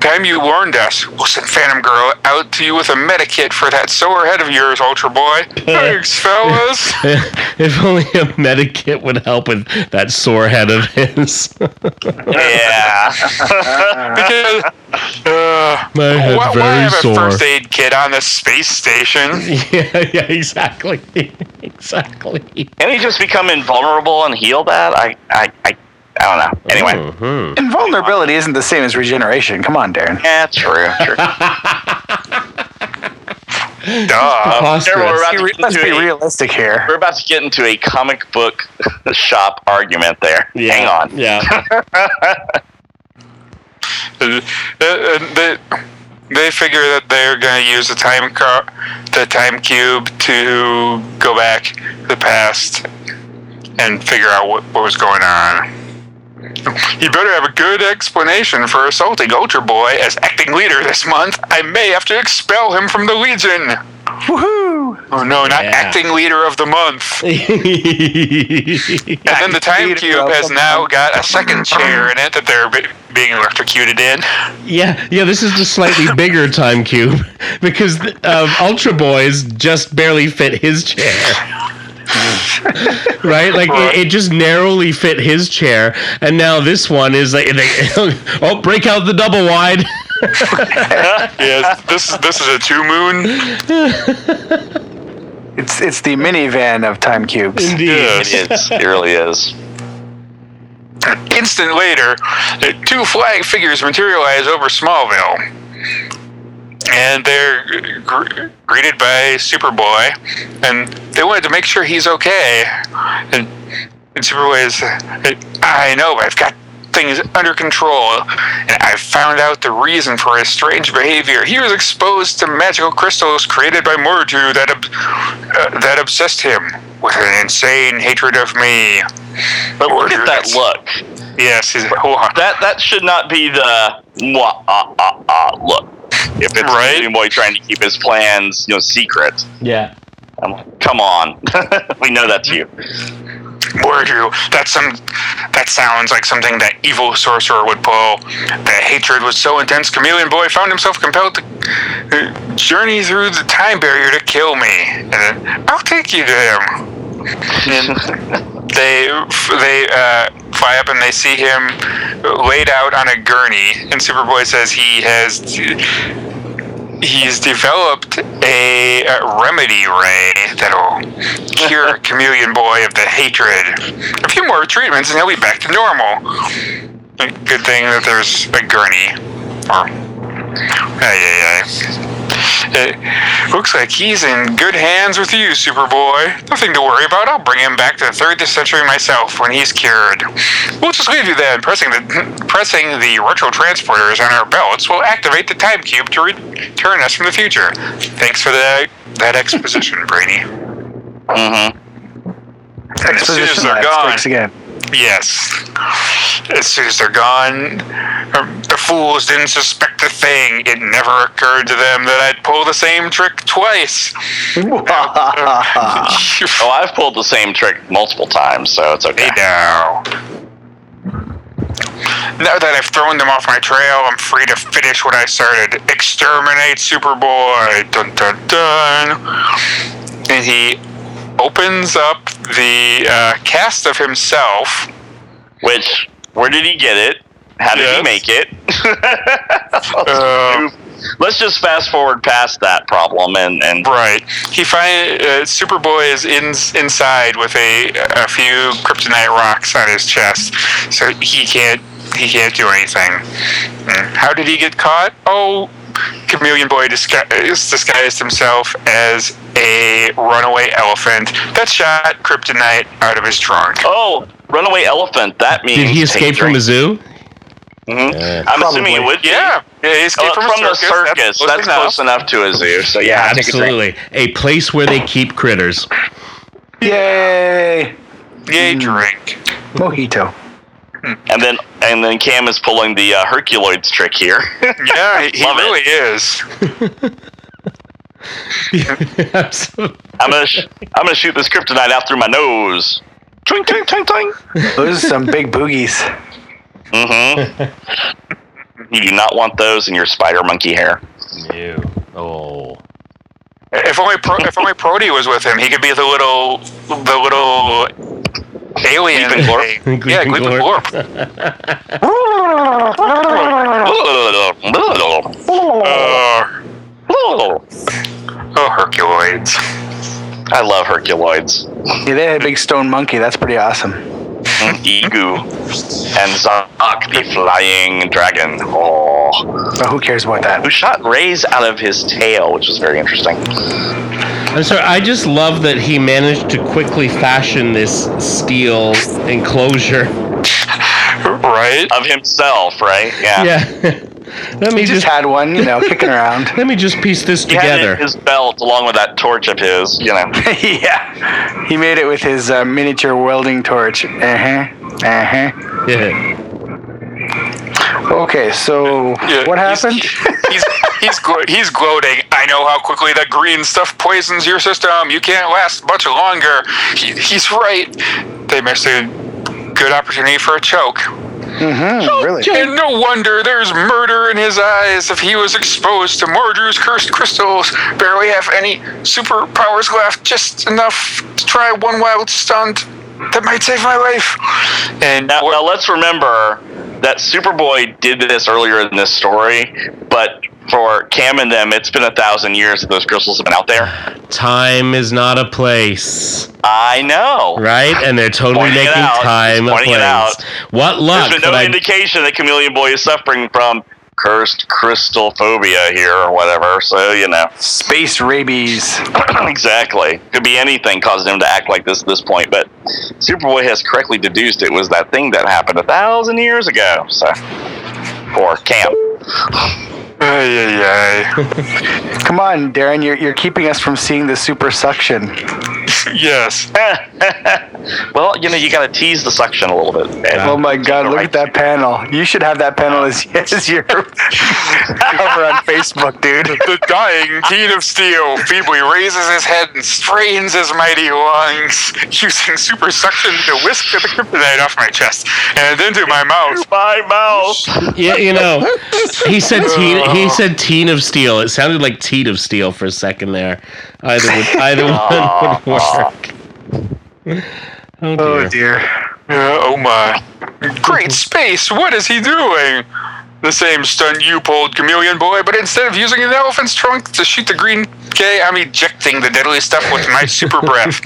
time you warned us. We'll send Phantom Girl out to you with a medikit for that sore head of yours, Ultra Boy. Thanks, fellas. if only a medikit would help with that sore head of his. Yeah. Because uh, My head's why, why very have a first aid kit on the space station? yeah, yeah, exactly, exactly. Can he just become invulnerable and heal that? I, I, I, I don't know. Anyway. Mhm. Invulnerability isn't the same as regeneration. Come on, Darren. Yeah, true. true. Duh. Darren, we're about to get Let's into be a- realistic here. We're about to get into a comic book shop argument there. Yeah, Hang on. Yeah. Uh, uh, they, they figure that they're going to use the time car, the time cube to go back to the past and figure out what, what was going on. You better have a good explanation for assaulting Ultra Boy as acting leader this month. I may have to expel him from the Legion. Woohoo! Oh no, not Yeah. acting leader of the month. And then the time Leader cube has now month. got a second chair in it that they're be- being electrocuted in. yeah, yeah. This is the slightly bigger time cube because um, Ultra Boys just barely fit his chair. right, like it, it just narrowly fit his chair, and now this one is like, they, oh, break out the double wide. Yeah, this is this is a two moon. It's it's the minivan of time cubes. Indeed. Yes. It is. It really is. Instant later, the two flag figures materialize over Smallville, and they're gr- greeted by Superboy, and they wanted to make sure he's okay. And, and Superboy is, I know, but I've got things under control, and I've found out the reason for his strange behavior. He was exposed to magical crystals created by Mordru that ob- uh, that obsessed him with an insane hatred of me. But look Mordru, at that look. Yes, he's. That that should not be the mwah, ah, ah, ah, look. If it's Right. Game Boy trying to keep his plans, you know, secret. Yeah. I'm like, come on. we know that's you. Mordru, that's some. That sounds like something that evil sorcerer would pull. The hatred was so intense, Chameleon Boy found himself compelled to uh, journey through the time barrier to kill me. And then, I'll take you to him. And they they uh, fly up and they see him laid out on a gurney. And Superboy says he has he's developed a, uh remedy ray that'll cure Chameleon Boy of the hatred. A few more treatments and he'll be back to normal. Good thing that there's a gurney. Or, ay, ay, ay. It looks like he's in good hands with you, Superboy. Nothing to worry about. I'll bring him back to the third century myself when he's cured. We'll just leave you then. Pressing the pressing the retro transporters on our belts will activate the time cube to return us from the future. Thanks for that that exposition, Brainy. Mm-hmm. And as soon as Exposition they're gone, again. Yes. As soon as they're gone, um, the fools didn't suspect a thing. It never occurred to them that I'd pull the same trick twice. Oh, I've pulled the same trick multiple times, so it's okay. Hey now. Now that I've thrown them off my trail, I'm free to finish what I started. Exterminate Superboy. Dun dun dun. And he opens up the uh, cast of himself. Which, where did he get it? How did he make it? let's, Uh, let's just fast forward past that problem and and Right. He find uh, Superboy is in inside with a a few kryptonite rocks on his chest, so he can't he can't do anything. Mm. How did he get caught? Oh, Chameleon Boy disguised, disguised himself as a runaway elephant that shot kryptonite out of his trunk. oh, runaway elephant. That means Did he escape from a zoo? hmm Yeah. I'm assuming it Probably. would. Be. Yeah, yeah he escaped Oh, from, from, a the circus. circus. That's, close enough to a zoo. So yeah, I take a. Absolutely. A place where they keep critters. Yay! Yay, drink. Mojito. And then and then Cam is pulling the uh, Herculoids trick here. Yeah, he, he Love it. really is. Absolutely. I'm gonna sh- I'm gonna shoot this kryptonite out through my nose. Twing twing twing twing. Those are some big boogies. Mm-hmm. you do not want those in your spider monkey hair. No. Oh. If only Pro, if only Proty was with him, he could be the little the little alien. Gleeping Glorp? thing. Yeah, Gleeping Gleeping Glorp. Glorp. Uh, oh, Herculoids. I love Herculoids. Yeah, they had a big stone monkey. That's pretty awesome. Igoo and Zark, the flying dragon. Oh, But who cares about that? who shot rays out of his tail, which was very interesting. I'm sorry. I just love that he managed to quickly fashion this steel enclosure. Right? Of himself, right? Yeah. Yeah. let me He just just had one, you know, kicking around. let me just piece this He had it together. in his belt along with that torch of his, you know. yeah, he made it with his uh, miniature welding torch. Uh huh. Uh huh. Yeah. Okay, so Yeah, what he's- happened? He's he's glo- he's gloating. I know how quickly that green stuff poisons your system. You can't last much longer. He, he's right. They missed a good opportunity for a choke. Mm-hmm, really? And no wonder there's murder in his eyes if he was exposed to Mordru's cursed crystals. Barely have any superpowers left, just enough to try one wild stunt that might save my life. And Now, now let's remember that Superboy did this earlier in this story, but for Cam and them, it's been a thousand years that those crystals have been out there. Time is not a place, I know. right? And they're totally Pointing it making out. time a Pointing it place. out. What luck There's been that no I indication that Chameleon Boy is suffering from cursed crystal phobia here or whatever. So you know, Space rabies. exactly. Could be anything causing him to act like this at this point. But Superboy has correctly deduced it was that thing that happened a thousand years ago. So, or Cam. Ay, ay, ay. Come on, Darren, you're, you're keeping us from seeing the super suction. yes. well, you know, you got to tease the suction a little bit. And Oh my God, look at that panel. You should have that panel as, as your cover on Facebook, dude. The dying King of Steel feebly raises his head and strains his mighty lungs, using super suction to whisk the kryptonite off my chest and into my mouth. My mouth. Yeah, you know, he said teen. He said teen of steel. It sounded like teat of steel for a second there. Either would, either one would work. Oh dear. Oh dear. Uh, oh my. Great space! What is he doing? The same stunt you pulled, Chameleon Boy, but instead of using an elephant's trunk to shoot the green gay, I'm ejecting the deadly stuff with my super breath.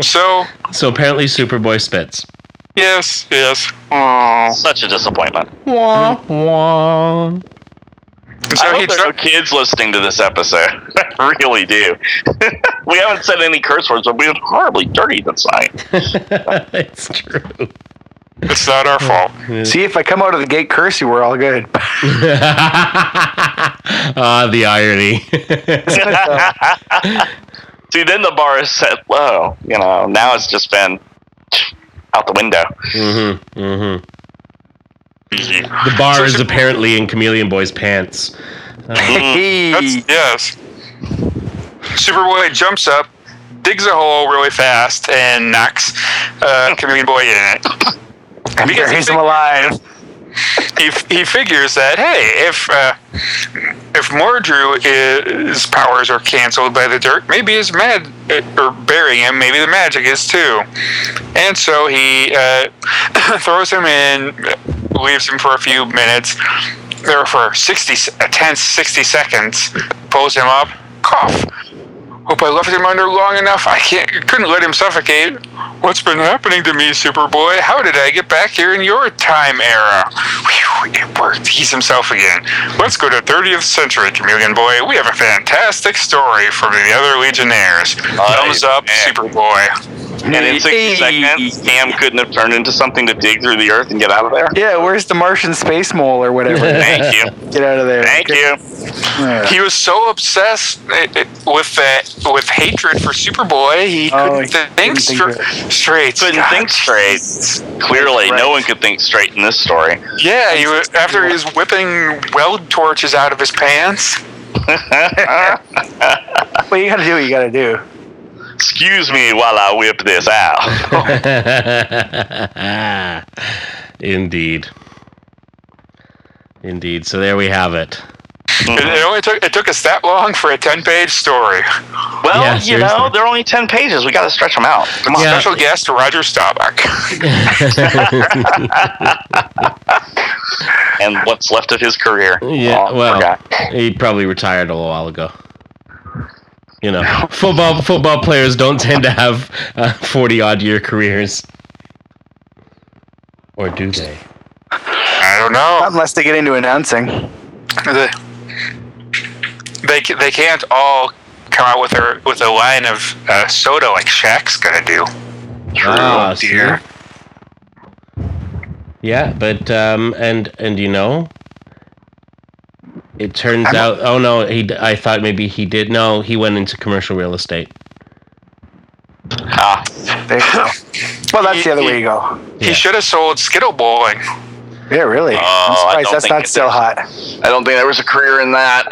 so, So apparently, Superboy spits. Yes, yes. Aww. Such a disappointment. Wah wah. So I he hope there are no kids listening to this episode. I really do. we haven't said any curse words, but we been horribly dirty this night. it's true. It's not our fault. See, if I come out of the gate cursey, we're all good. Ah, the irony. See, then the bar is set low. You know, now it's just been out the window. Mm-hmm. Mm-hmm. The bar is apparently in Chameleon Boy's pants. Uh. That's, yes. Superboy jumps up, digs a hole really fast, and knocks uh, Chameleon Boy in it. And Because buries him alive. He, he figures that hey, if uh, if Mordru is powers are canceled by the dirt, maybe his mad or burying him, maybe the magic is too. And so he uh, throws him in, leaves him for a few minutes, there for sixty a tense sixty seconds, pulls him up, cough. Hope I left him under long enough. I can't, couldn't let him suffocate. What's been happening to me, Superboy? How did I get back here in your time era? Whew, it worked. He's himself again. Let's go to 30th century, Chameleon Boy. We have a fantastic story from the other Legionnaires. Thumbs up, man. Superboy. And in 60 seconds, Cam couldn't have turned into something to dig through the earth and get out of there. Yeah, where's the Martian space mole or whatever? Thank you. Get out of there. Thank you. Yeah. He was so obsessed with that, with hatred for Superboy, he Oh, couldn't he think, couldn't think stra- of straight. Couldn't God. think straight. Clearly, Right. no one could think straight in this story. Yeah, he was, after he was whipping weld torches out of his pants. Well, you gotta do what you gotta do. Excuse me while I whip this out. Indeed. Indeed. So there we have it. It, it only took it took us that long for a ten page story. Well, Yeah, you know, seriously. they're only 10 pages. We got to stretch them out. Come on. Yeah. Special guest Roger Staubach. And what's left of his career. Yeah, Oh, well, forgot. he probably retired a little while ago. You know, football football players don't tend to have uh, forty odd year careers, or do they? I don't know. Unless they get into announcing. The- they they can't all come out with a with a line of uh, soda like Shaq's gonna do. Ah, see? Yeah, but um, and and you know, it turns I'm- out. Oh no, he. d- I thought maybe he did. No, he went into commercial real estate. Ah, There you go. Well, that's the other way you go. He Yeah. should have sold Skittle Bowling. Yeah, really. Oh, I'm surprised that's not it still is. hot. I don't think there was a career in that.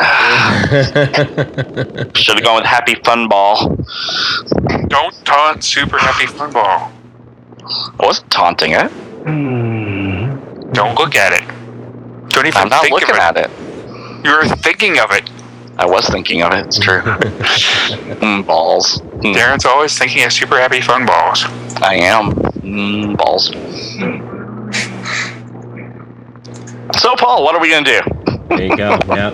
Should have gone with Happy Fun Ball. Don't taunt Super Happy Funball. I wasn't taunting it. Don't look at it. Don't even I'm not think looking of it. at it. You're thinking of it. I was thinking of it. It's true. mm, balls. Mm, Darren's always thinking of Super Happy Fun Balls. I am. Mm, balls. So, Paul, what are we going to do? There you go. Yeah.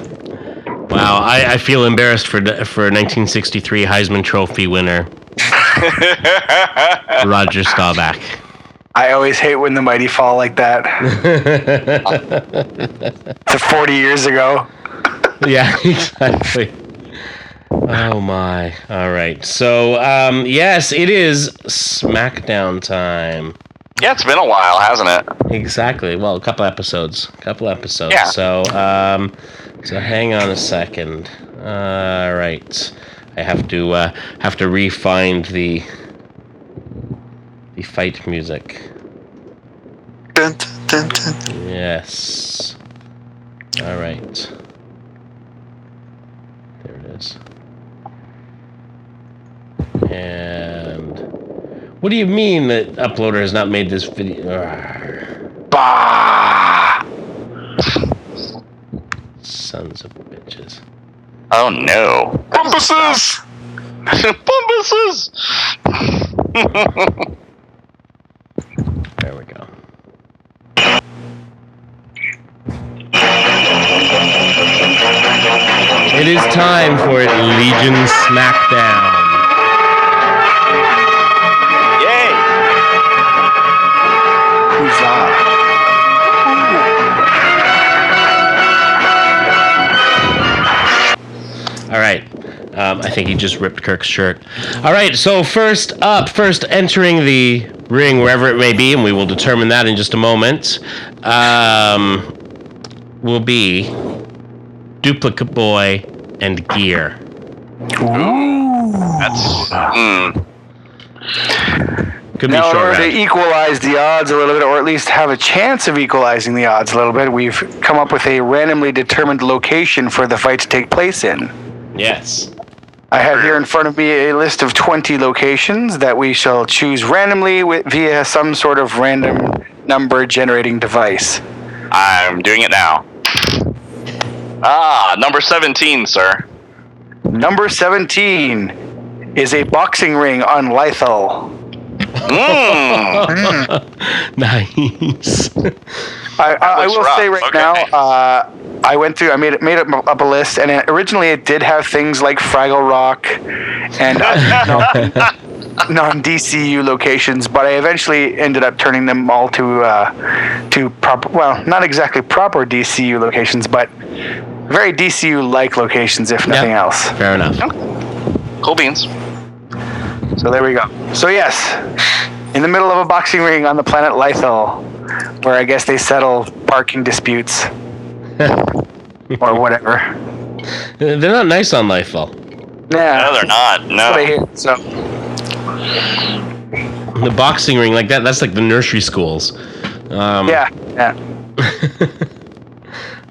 Wow, I, I feel embarrassed for for 1963 Heisman Trophy winner Roger Staubach. I always hate when the mighty fall like that. to 40 years ago. yeah, exactly. Oh my! All right. So, um, yes, it is SmackDown time. Yeah, it's been a while, hasn't it? Exactly. Well, a couple episodes. A couple episodes. Yeah. So, um, so hang on a second. All right. I have to uh, have to re-find the the fight music. Dun, dun, dun, dun. Yes. All right. There it is. And what do you mean that uploader has not made this video? Bah! sons of bitches. Oh, no. Bumpuses! Bumbuses! There we go. It is time for Legion Smackdown. All right. Um, I think he just ripped Kirk's shirt. All right. So first up, first entering the ring, wherever it may be, and we will determine that in just a moment. Um, will be Duplicate Boy and Gear. Ooh, That's. Mm, Could be Now, in short order to equalize the odds a little bit, or at least have a chance of equalizing the odds a little bit, we've come up with a randomly determined location for the fight to take place in. Yes. I have here in front of me a list of 20 locations that we shall choose randomly with, via some sort of random number generating device. I'm doing it now. Ah, number 17, sir. Number 17 is a boxing ring on Lythal. Mmm. nice. I, I, I will rough. say right Okay. now, uh, I went through, I made it, made up, up a list, and it, originally it did have things like Fraggle Rock and uh, non DCU locations, but I eventually ended up turning them all to uh, to proper, well, not exactly proper DCU locations, but very DCU like locations, if nothing Yeah. else. Fair enough. cool beans. So there we go. So yes, in the middle of a boxing ring on the planet Lythal, where I guess they settle parking disputes or whatever. They're not nice on Lifefall. Yeah, No, they're not. that's what I No. hear. So The boxing ring, like that, that's like the nursery schools. Um, yeah, yeah.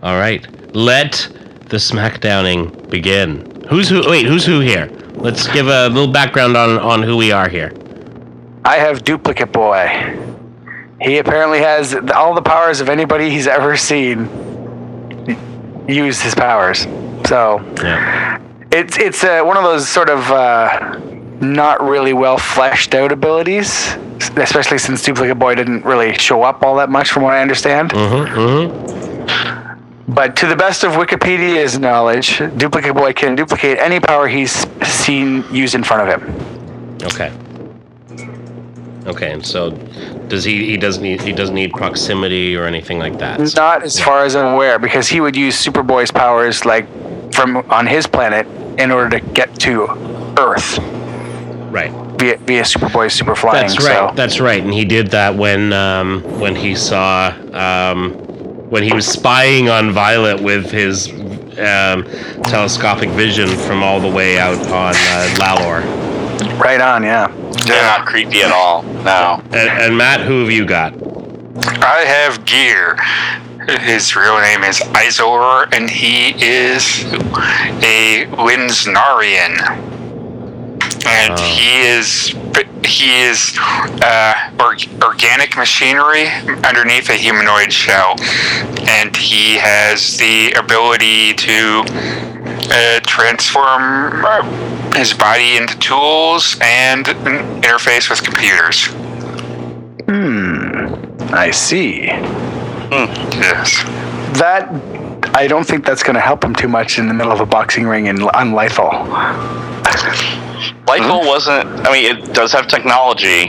All right. Let the smackdowning begin. Who's who? Wait, who's who here? Let's give a little background on, on who we are here. I have Duplicate Boy. He apparently has all the powers of anybody he's ever seen use his powers. So Yeah. it's it's uh, one of those sort of uh, not really well fleshed out abilities, especially since Duplicate Boy didn't really show up all that much, from what I understand. Mm-hmm, mm-hmm. But to the best of Wikipedia's knowledge, Duplicate Boy can duplicate any power he's seen used in front of him. Okay. Okay, and so does he? He doesn't need. He doesn't need proximity or anything like that. Not as far as I'm aware, because he would use Superboy's powers, like from on his planet, in order to get to Earth Right. via, via Superboy's super flying. That's right. So. That's right. And he did that when um, when he saw um, when he was spying on Violet with his um, telescopic vision from all the way out on uh, Lallor. Right on, yeah. They're not creepy at all. No. And, and Matt, who have you got? I have Gear. His real name is Izor, and he is a Linsnarian. And Oh. he is he is uh, or, organic machinery underneath a humanoid shell, and he has the ability to uh, transform uh, his body into tools and an interface with computers. Hmm. I see. Yes. That I don't think that's going to help him too much in the middle of a boxing ring in on Lythal. Lytle wasn't. I mean, it does have technology.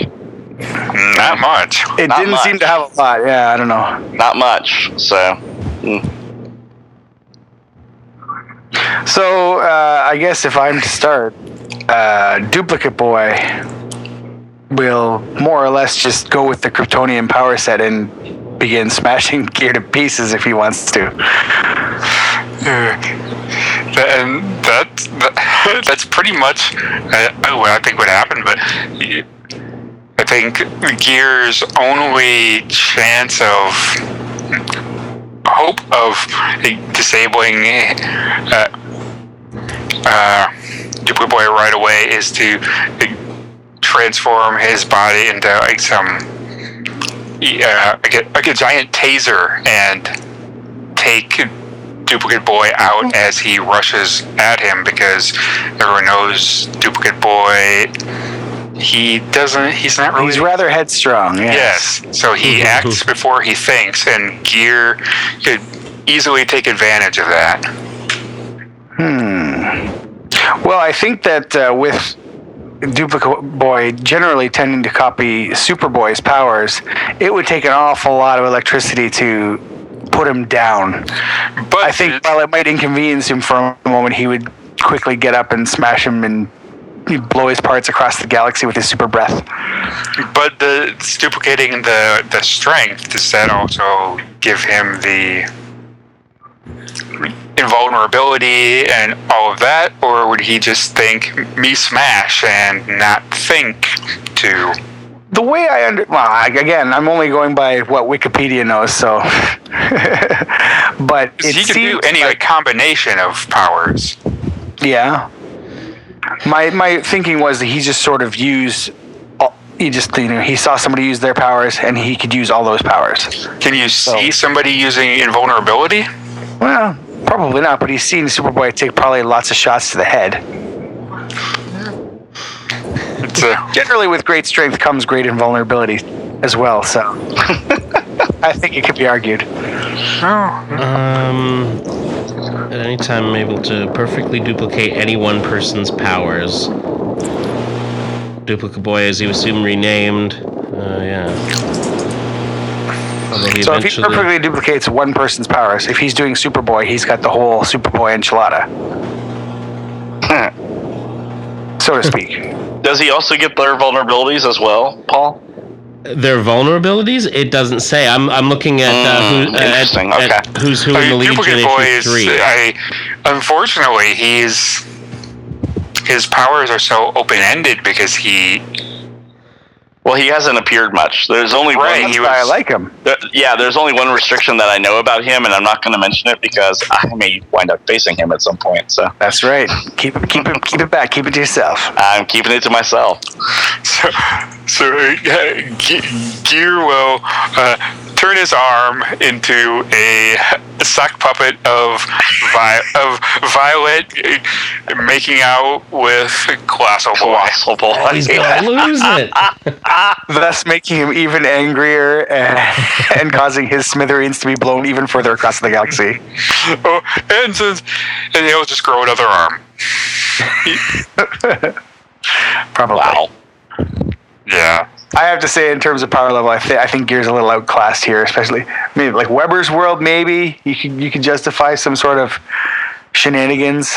Not much. It Not didn't much. seem to have a lot. Yeah, I don't know. Not much. So. mm. So uh, I guess if I'm to start, uh, Duplicate Boy will more or less just go with the Kryptonian power set and begin smashing gear to pieces if he wants to. And that, that that's pretty much uh, what I think would happen. But I think Gear's only chance of hope of disabling uh, uh, Duplicate Boy right away is to transform his body into like some uh, like, a, like a giant taser and take Duplicate Boy out as he rushes at him because everyone knows Duplicate Boy. He doesn't. He's not really. He's rather headstrong. Yes. Yes. So he acts before he thinks, and Gear could easily take advantage of that. Well, I think that uh, with Duplicate Boy generally tending to copy Superboy's powers, it would take an awful lot of electricity to put him down. But I think while it might inconvenience him for a moment, he would quickly get up and smash him and blow his parts across the galaxy with his super breath. But the it's duplicating the the strength does that also give him the invulnerability and all of that, or would he just think me smash and not think to? the way I under well, I, again, I'm only going by what Wikipedia knows, so. but it he can do any like- combination of powers. Yeah. My my thinking was that he just sort of used. He just you know he saw somebody use their powers and he could use all those powers. Can you see somebody using invulnerability? Well, probably not, but he's seen Superboy take probably lots of shots to the head. It's a, Generally, with great strength comes great invulnerability as well. So I think it could be argued. Um, at any time, I'm able to perfectly duplicate any one person's powers. Duplicate Boy, as he was soon renamed. Uh, yeah. Although he So if he perfectly duplicates one person's powers, if he's doing Superboy, he's got the whole Superboy enchilada, so to speak. Does he also get their vulnerabilities as well, Paul? their vulnerabilities, it doesn't say. I'm I'm looking at uh, who, Mm, at, interesting, at okay. who's who I in the mean, Legion Duplicate Boy is. three. I unfortunately he's his powers are so open ended because he Well, he hasn't appeared much. There's only Right, one. he I like him. there- yeah, there's only one restriction that I know about him, and I'm not going to mention it because I may wind up facing him at some point. So That's right. Keep it, keep it, keep it back. Keep it to yourself. I'm keeping it to myself. so so uh, Ge- Gear will uh, turn his arm into a sock puppet of vi- of Violet making out with Colossal Boy. Colossal boy. Oh, he's gonna lose it. Thus making him even angrier and, and causing his smithereens to be blown even further across the galaxy. Oh, and since and he'll just grow another arm. Probably. Wow. Yeah. I have to say, in terms of power level, I, th- I think Gear's a little outclassed here, especially maybe like Weber's World. Maybe you could you could justify some sort of shenanigans.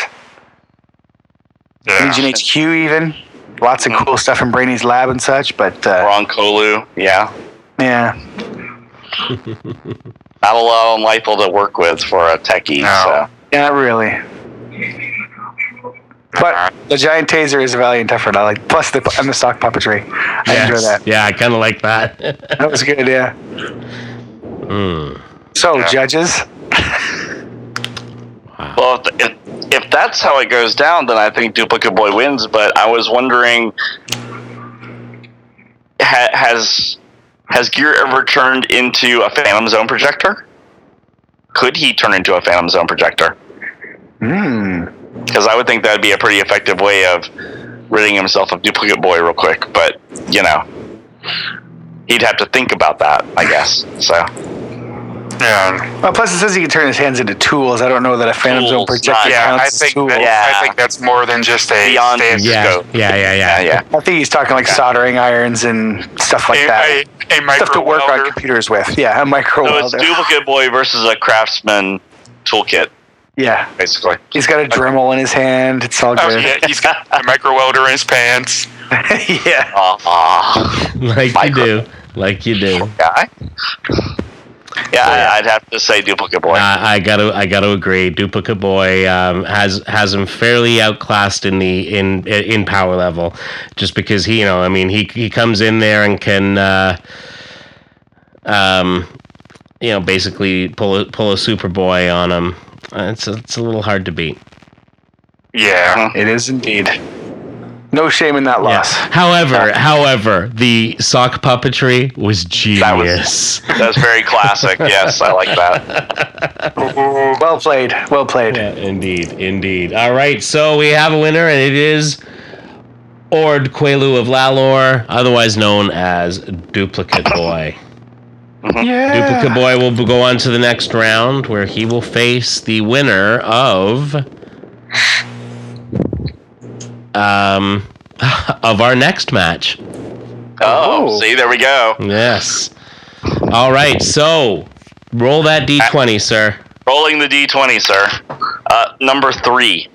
Yeah. Legion HQ even. Lots of cool stuff in Brainy's lab and such, but uh, Ron Kolu, yeah. yeah, Not a lot on Lethal to work with for a techie. No. yeah, not really. But the giant taser is a valiant effort. I like. Plus the and the stock puppetry. I enjoy that. Yeah, I kind of like that. That was a good. Yeah. Hmm. So Yeah. judges. Wow. Well, if, if, if that's how it goes down, then I think Duplicate Boy wins. But I was wondering, ha, has has Gear ever turned into a Phantom Zone projector? Could he turn into a Phantom Zone projector? Hmm. Mm-hmm. Because I would think that'd be a pretty effective way of ridding himself of Duplicate Boy real quick. But you know, he'd have to think about that, I guess. So Yeah. Well, plus it says he can turn his hands into tools. I don't know that a Phantom Zone projector not- Yeah, I counts as think tool. that, Yeah. I think that's more than just a Beyond stand- Yeah, Scope. yeah, yeah, yeah, yeah. yeah. I think he's talking like soldering irons and stuff like a, that. a, a stuff to work on computers with. Yeah, a micro So it's. Duplicate Boy versus a Craftsman toolkit, Yeah, basically. he's got a Dremel in his hand. It's all Oh, good. yeah, he's got a micro welder in his pants. yeah. Ah, Like you do. Like you do. guy. Yeah, I, I'd have to say Duplicate Boy. Uh, I gotta, I gotta agree. Duplicate Boy um, has has him fairly outclassed in the in in power level, just because he, you know, I mean, he he comes in there and can, uh, um, you know, basically pull a, pull a Superboy on him. Uh, It's a, it's a little hard to beat. Yeah. It is indeed. No shame in that Yeah. loss. However, however, the sock puppetry was genius. That was- genius. That's very classic. yes, I like that. Well played. Well played. Yeah, indeed, indeed. All right, so we have a winner, and it is Ord Quelu of Lallor, otherwise known as Duplicate Boy. Yeah. Duplicate Boy will go on to the next round, where he will face the winner of um of our next match. Oh, Oh. see, there we go. Yes. All right, so roll that d20, sir. Rolling the d20, sir. Uh, number three,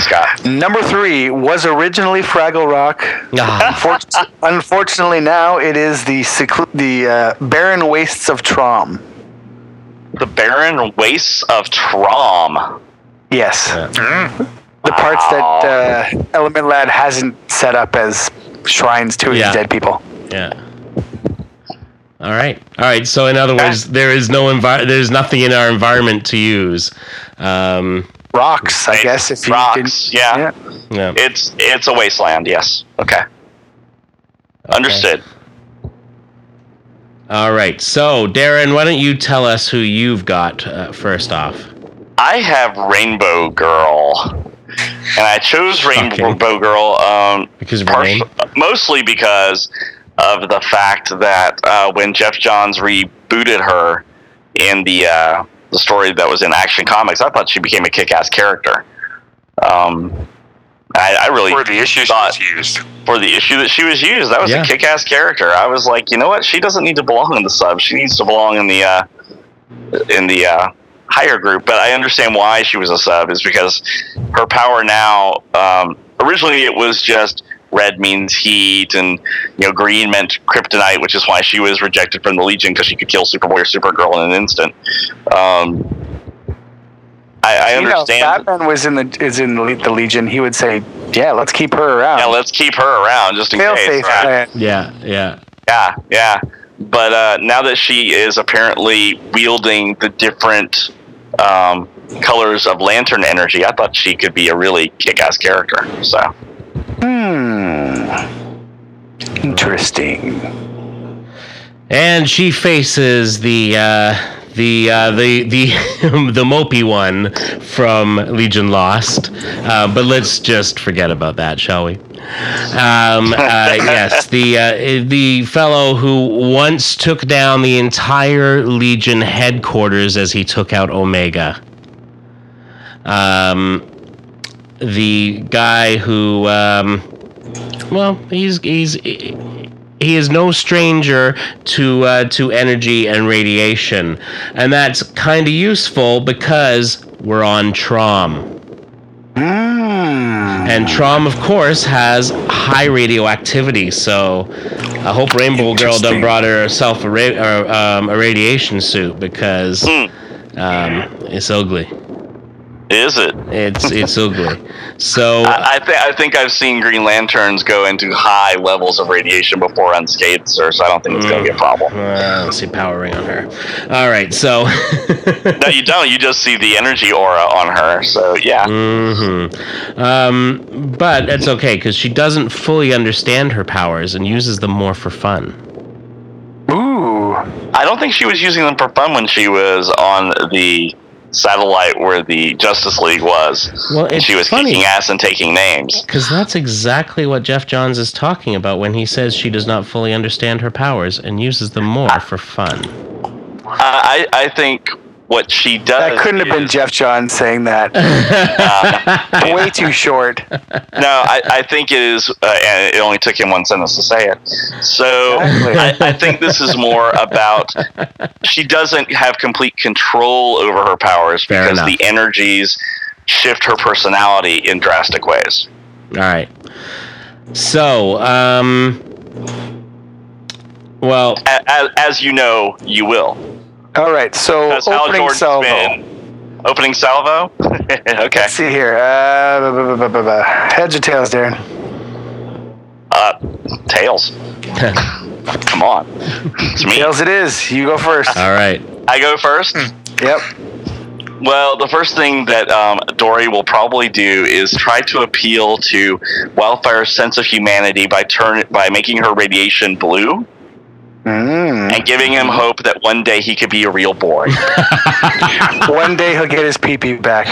Scott. Number three was originally Fraggle Rock. Ah, Unfortunately, now it is the seclu- the uh, barren wastes of Trom. The Barren Wastes of Trom. Yes, Mm. the parts Wow. that uh, Element Lad hasn't set up as shrines to his Yeah. dead people. yeah. All right. All right. So in other words, there is no envi- There's nothing in our environment to use. Um, Rocks, I guess. If you Rocks, can, yeah. yeah. It's it's a wasteland. Yes. Okay. Understood. All right. So Darren, why don't you tell us who you've got uh, first off? I have Rainbow Girl, and I chose Rainbow Shocking. Girl um, Because of her mostly because of the fact that uh, when Geoff Johns rebooted her in the uh, the story that was in Action Comics, I thought she became a kick-ass character. Um, I, I really For the issues thought she's used. for the issue that she was used, that was Yeah. a kick-ass character. I was like, you know what? She doesn't need to belong in the sub. She needs to belong in the uh, in the uh, higher group. But I understand why she was a sub is because her power now. Um, originally, it was just red means heat, and you know, green meant kryptonite, which is why she was rejected from the Legion because she could kill Superboy or Supergirl in an instant. Um, I, I You know, if. Batman was in the is in the the Legion, he would say, "Yeah, let's keep her around." yeah, let's keep her around just in Fail case. safe right? Yeah. Yeah. Yeah, yeah. But uh, now that she is apparently wielding the different um, colors of lantern energy, I thought she could be a really kick-ass character. So Hmm. Interesting. And she faces the uh, the uh, the the the mopey one from Legion Lost. Uh, but let's just forget about that, shall we? Um, uh, yes, the uh, the fellow who once took down the entire Legion headquarters as he took out Omega. Um, the guy who, um, well, he's he's he is no stranger to uh, to energy and radiation, and that's kind of useful because we're on Trom, Hmm. and Trom, of course, has high radioactivity. So, I hope Rainbow Girl done brought herself a, ra- or, um, a radiation suit because Hmm. um, it's ugly. Is it? It's it's ugly. So I, I, th- I think I've seen Green Lanterns go into high levels of radiation before unscathed, sir. So I don't think it's going to be a problem. uh, let's see power ring on her. All right, so. No, you don't. You just see the energy aura on her. So yeah. Mm-hmm. Um, but it's okay because she doesn't fully understand her powers and uses them more for fun. Ooh. I don't think she was using them for fun when she was on the satellite where the Justice League was. Well, it's she was funny kicking ass and taking names. because that's exactly what Geoff Johns is talking about when he says she does not fully understand her powers and uses them more for fun. I I think what she does. That couldn't have been Geoff John saying that. Way too short. No, I, I think it is, uh, and it only took him one sentence to say it. So Exactly. I, I think this is more about she doesn't have complete control over her powers Fair because enough. the energies shift her personality in drastic ways. All right. So, um, well, As, as you know, you will. All right, so That's opening salvo. been. Opening salvo? okay. Let's see here. Uh, bu- bu- bu- bu- bu- heads or tails, Darren? Uh, tails. Come on. It's me. Tails it is. You go first. all right. I go first. Yep. Well, the first thing that um, Dori will probably do is try to appeal to Wildfire's sense of humanity by turn by making her radiation blue Mm. and giving him hope that one day he could be a real boy. One day he'll get his pee pee back.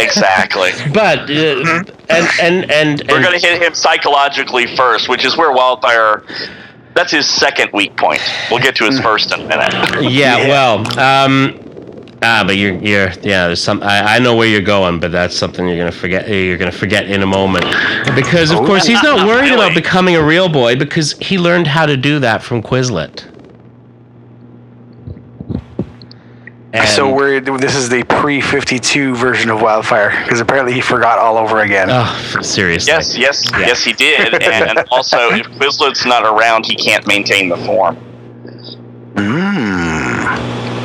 exactly. But uh, and and and, We're and- going to hit him psychologically first, which is where Wildfire. That's his second weak point. We'll get to his first in a minute. Yeah, Yeah. well, um, ah, but you're, you're, yeah. There's some. I, I know where you're going, but that's something you're gonna forget. You're gonna forget in a moment, because of course he's not worried about becoming a real boy because he learned how to do that from Quislet. And- so we're this is the pre fifty two version of Wildfire because apparently he forgot all over again. Oh, seriously. Yes, yes, Yeah. yes, he did. And also, if Quislet's not around, he can't maintain the form.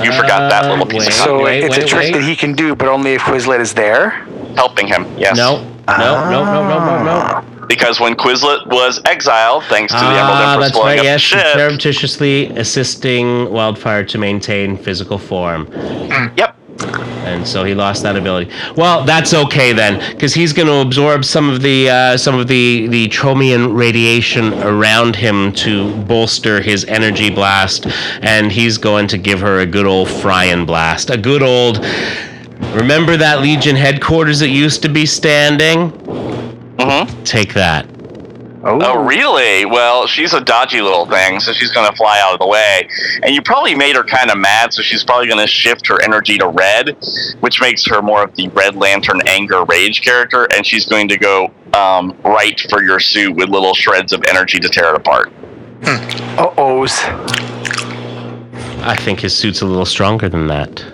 You forgot that Uh, little piece of wait. So wait, it's wait, a trick wait. that he can do, but only if Quislet is there. helping him. Yes. No, no, no, no, no, no, no. because when Quislet was exiled, thanks to the Emerald Ah, Empress that's blowing right. up Yes, the ship. surreptitiously assisting Wildfire to maintain physical form. Yep. And so he lost that ability. Well, that's okay then, because he's going to absorb some of the uh, some of the the Tromian radiation around him to bolster his energy blast, and he's going to give her a good old Fryan blast, a good old. Remember that Legion headquarters that used to be standing? Mm-hmm. Take that. Oh, really? Well, she's a dodgy little thing, so she's going to fly out of the way. And you probably made her kind of mad, so she's probably going to shift her energy to red, which makes her more of the Red Lantern anger rage character, and she's going to go um, right for your suit with little shreds of energy to tear it apart. Uh ohs. I think his suit's a little stronger than that.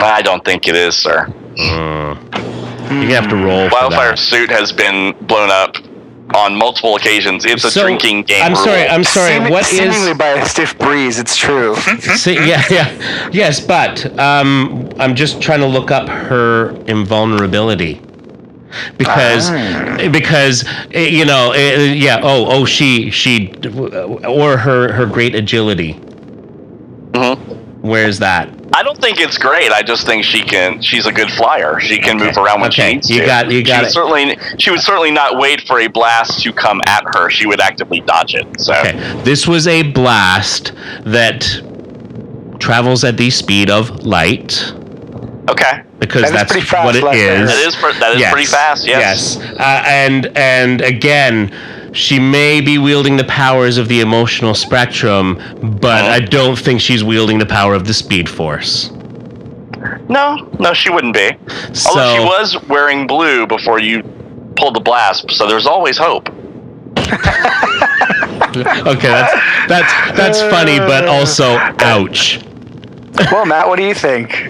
I don't think it is, sir. Mm. You're gonna have to roll. for Wildfire that. suit has been blown up on multiple occasions. It's a So, drinking game. I'm sorry. rule. I'm sorry. Seeming- what is? seemingly by a stiff breeze? It's true. See, yeah, yeah, yes, but um, I'm just trying to look up her invulnerability because Ah. because eh, you know eh, yeah oh oh she she or her her great agility. Mhm. Where's that? I don't think it's great. I just think she can. She's a good flyer. She can move around when Okay, she needs you to. got- you got she would it. certainly. She would certainly not wait for a blast to come at her. She would actively dodge it. So Okay, this was a blast that travels at the speed of light okay, because That that's what it is. that is that is Yes. pretty fast. Yes. Yes. Uh, and and again, she may be wielding the powers of the emotional spectrum, but Uh-huh. I don't think she's wielding the power of the speed force. No, no, she wouldn't be. So Although she was wearing blue before you pulled the blast, so there's always hope. okay, that's that's that's funny, but also ouch. well, Matt, what do you think?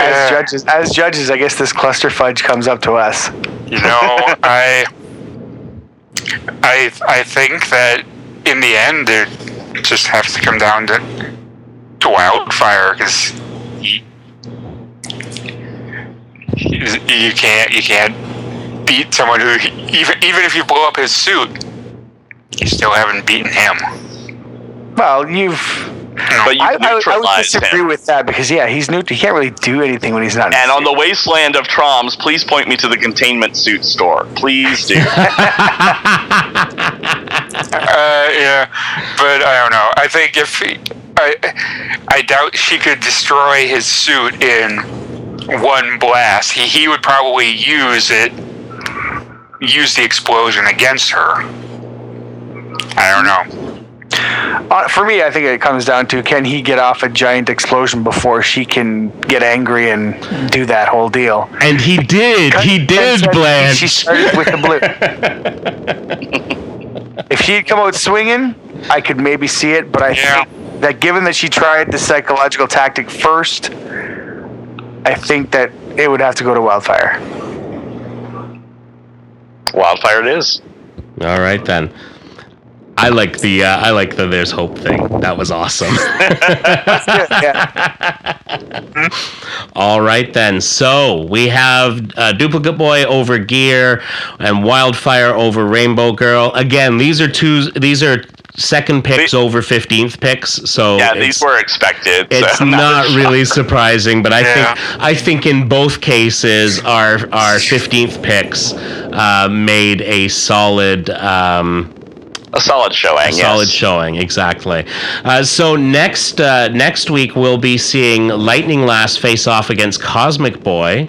As Uh, judges, as judges, I guess this cluster fudge comes up to us. You know, I, I, I think that in the end it just has to come down to to wildfire because you, you can't you can't beat someone who even even if you blow up his suit, you still haven't beaten him. Well, you've. But you I, I, I would disagree him. with that because yeah, he's new. He can't really do anything when he's not. And his on the wasteland of Troms, please point me to the containment suit store. Please do. Uh, yeah, but I don't know. I think if he, I, I doubt she could destroy his suit in one blast. He he would probably use it, use the explosion against her. I don't know. Uh, for me, I think it comes down to can he get off a giant explosion before she can get angry and do that whole deal. And he did. He did, She started with the blue. if she'd come out swinging, I could maybe see it, but I Yeah. think that given that she tried the psychological tactic first, I think that it would have to go to Wildfire. Wildfire it is. All right then. I like the uh, I like the there's hope thing. That was awesome. yeah. All right then. So we have uh, Duplicate Boy over Gear and Wildfire over Rainbow Girl. Again, these are two. These are second picks The- over fifteenth picks. So Yeah, these were expected. It's so not really surprising, but I Yeah. think I think in both cases our our fifteenth picks uh, made a solid. Um, a solid showing. a yes. solid showing exactly uh, so next uh, next week we'll be seeing lightning lass face off against cosmic boy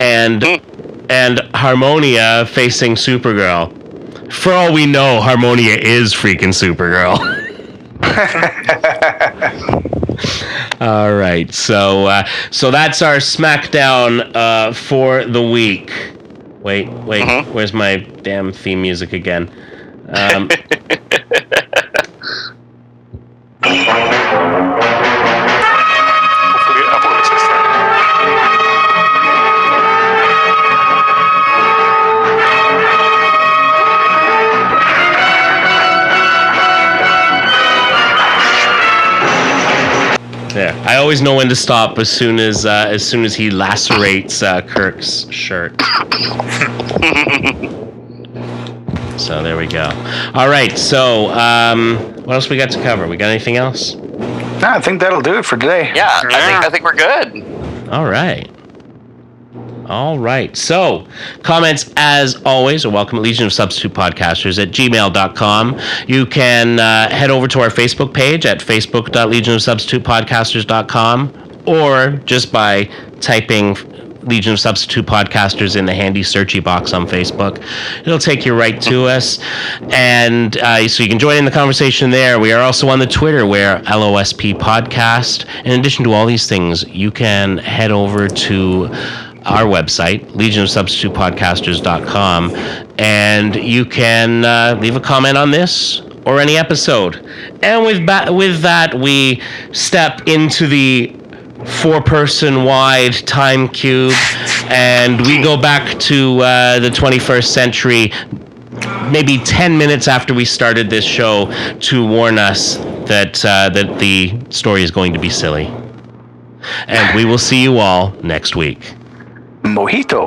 and Hmm. and harmonia facing supergirl for all we know harmonia is freaking supergirl all right so uh, so that's our smackdown uh, for the week wait wait Mhm. where's my damn theme music again um, always know when to stop as soon as uh, as soon as he lacerates uh, Kirk's shirt. so there we go. All right. So um, what else we got to cover? We got anything else? No, I think that'll do it for today. Yeah, I think I think we're good. All right. All right. So, comments, as always, are welcome at Legion of Substitute Podcasters at gmail.com. You can uh, head over to our Facebook page at facebook.legionofsubstitutepodcasters.com or just by typing Legion of Substitute Podcasters in the handy searchy box on Facebook. It'll take you right to us. And uh, so you can join in the conversation there. We are also on the Twitter where LOSP Podcast. In addition to all these things, you can head over to our website, legionofsubstitutepodcasters.com, and you can uh, leave a comment on this or any episode. And with, ba- with that, we step into the four person wide time cube and we go back to uh, the 21st century maybe 10 minutes after we started this show to warn us that uh, that the story is going to be silly and we will see you all next week Mojito.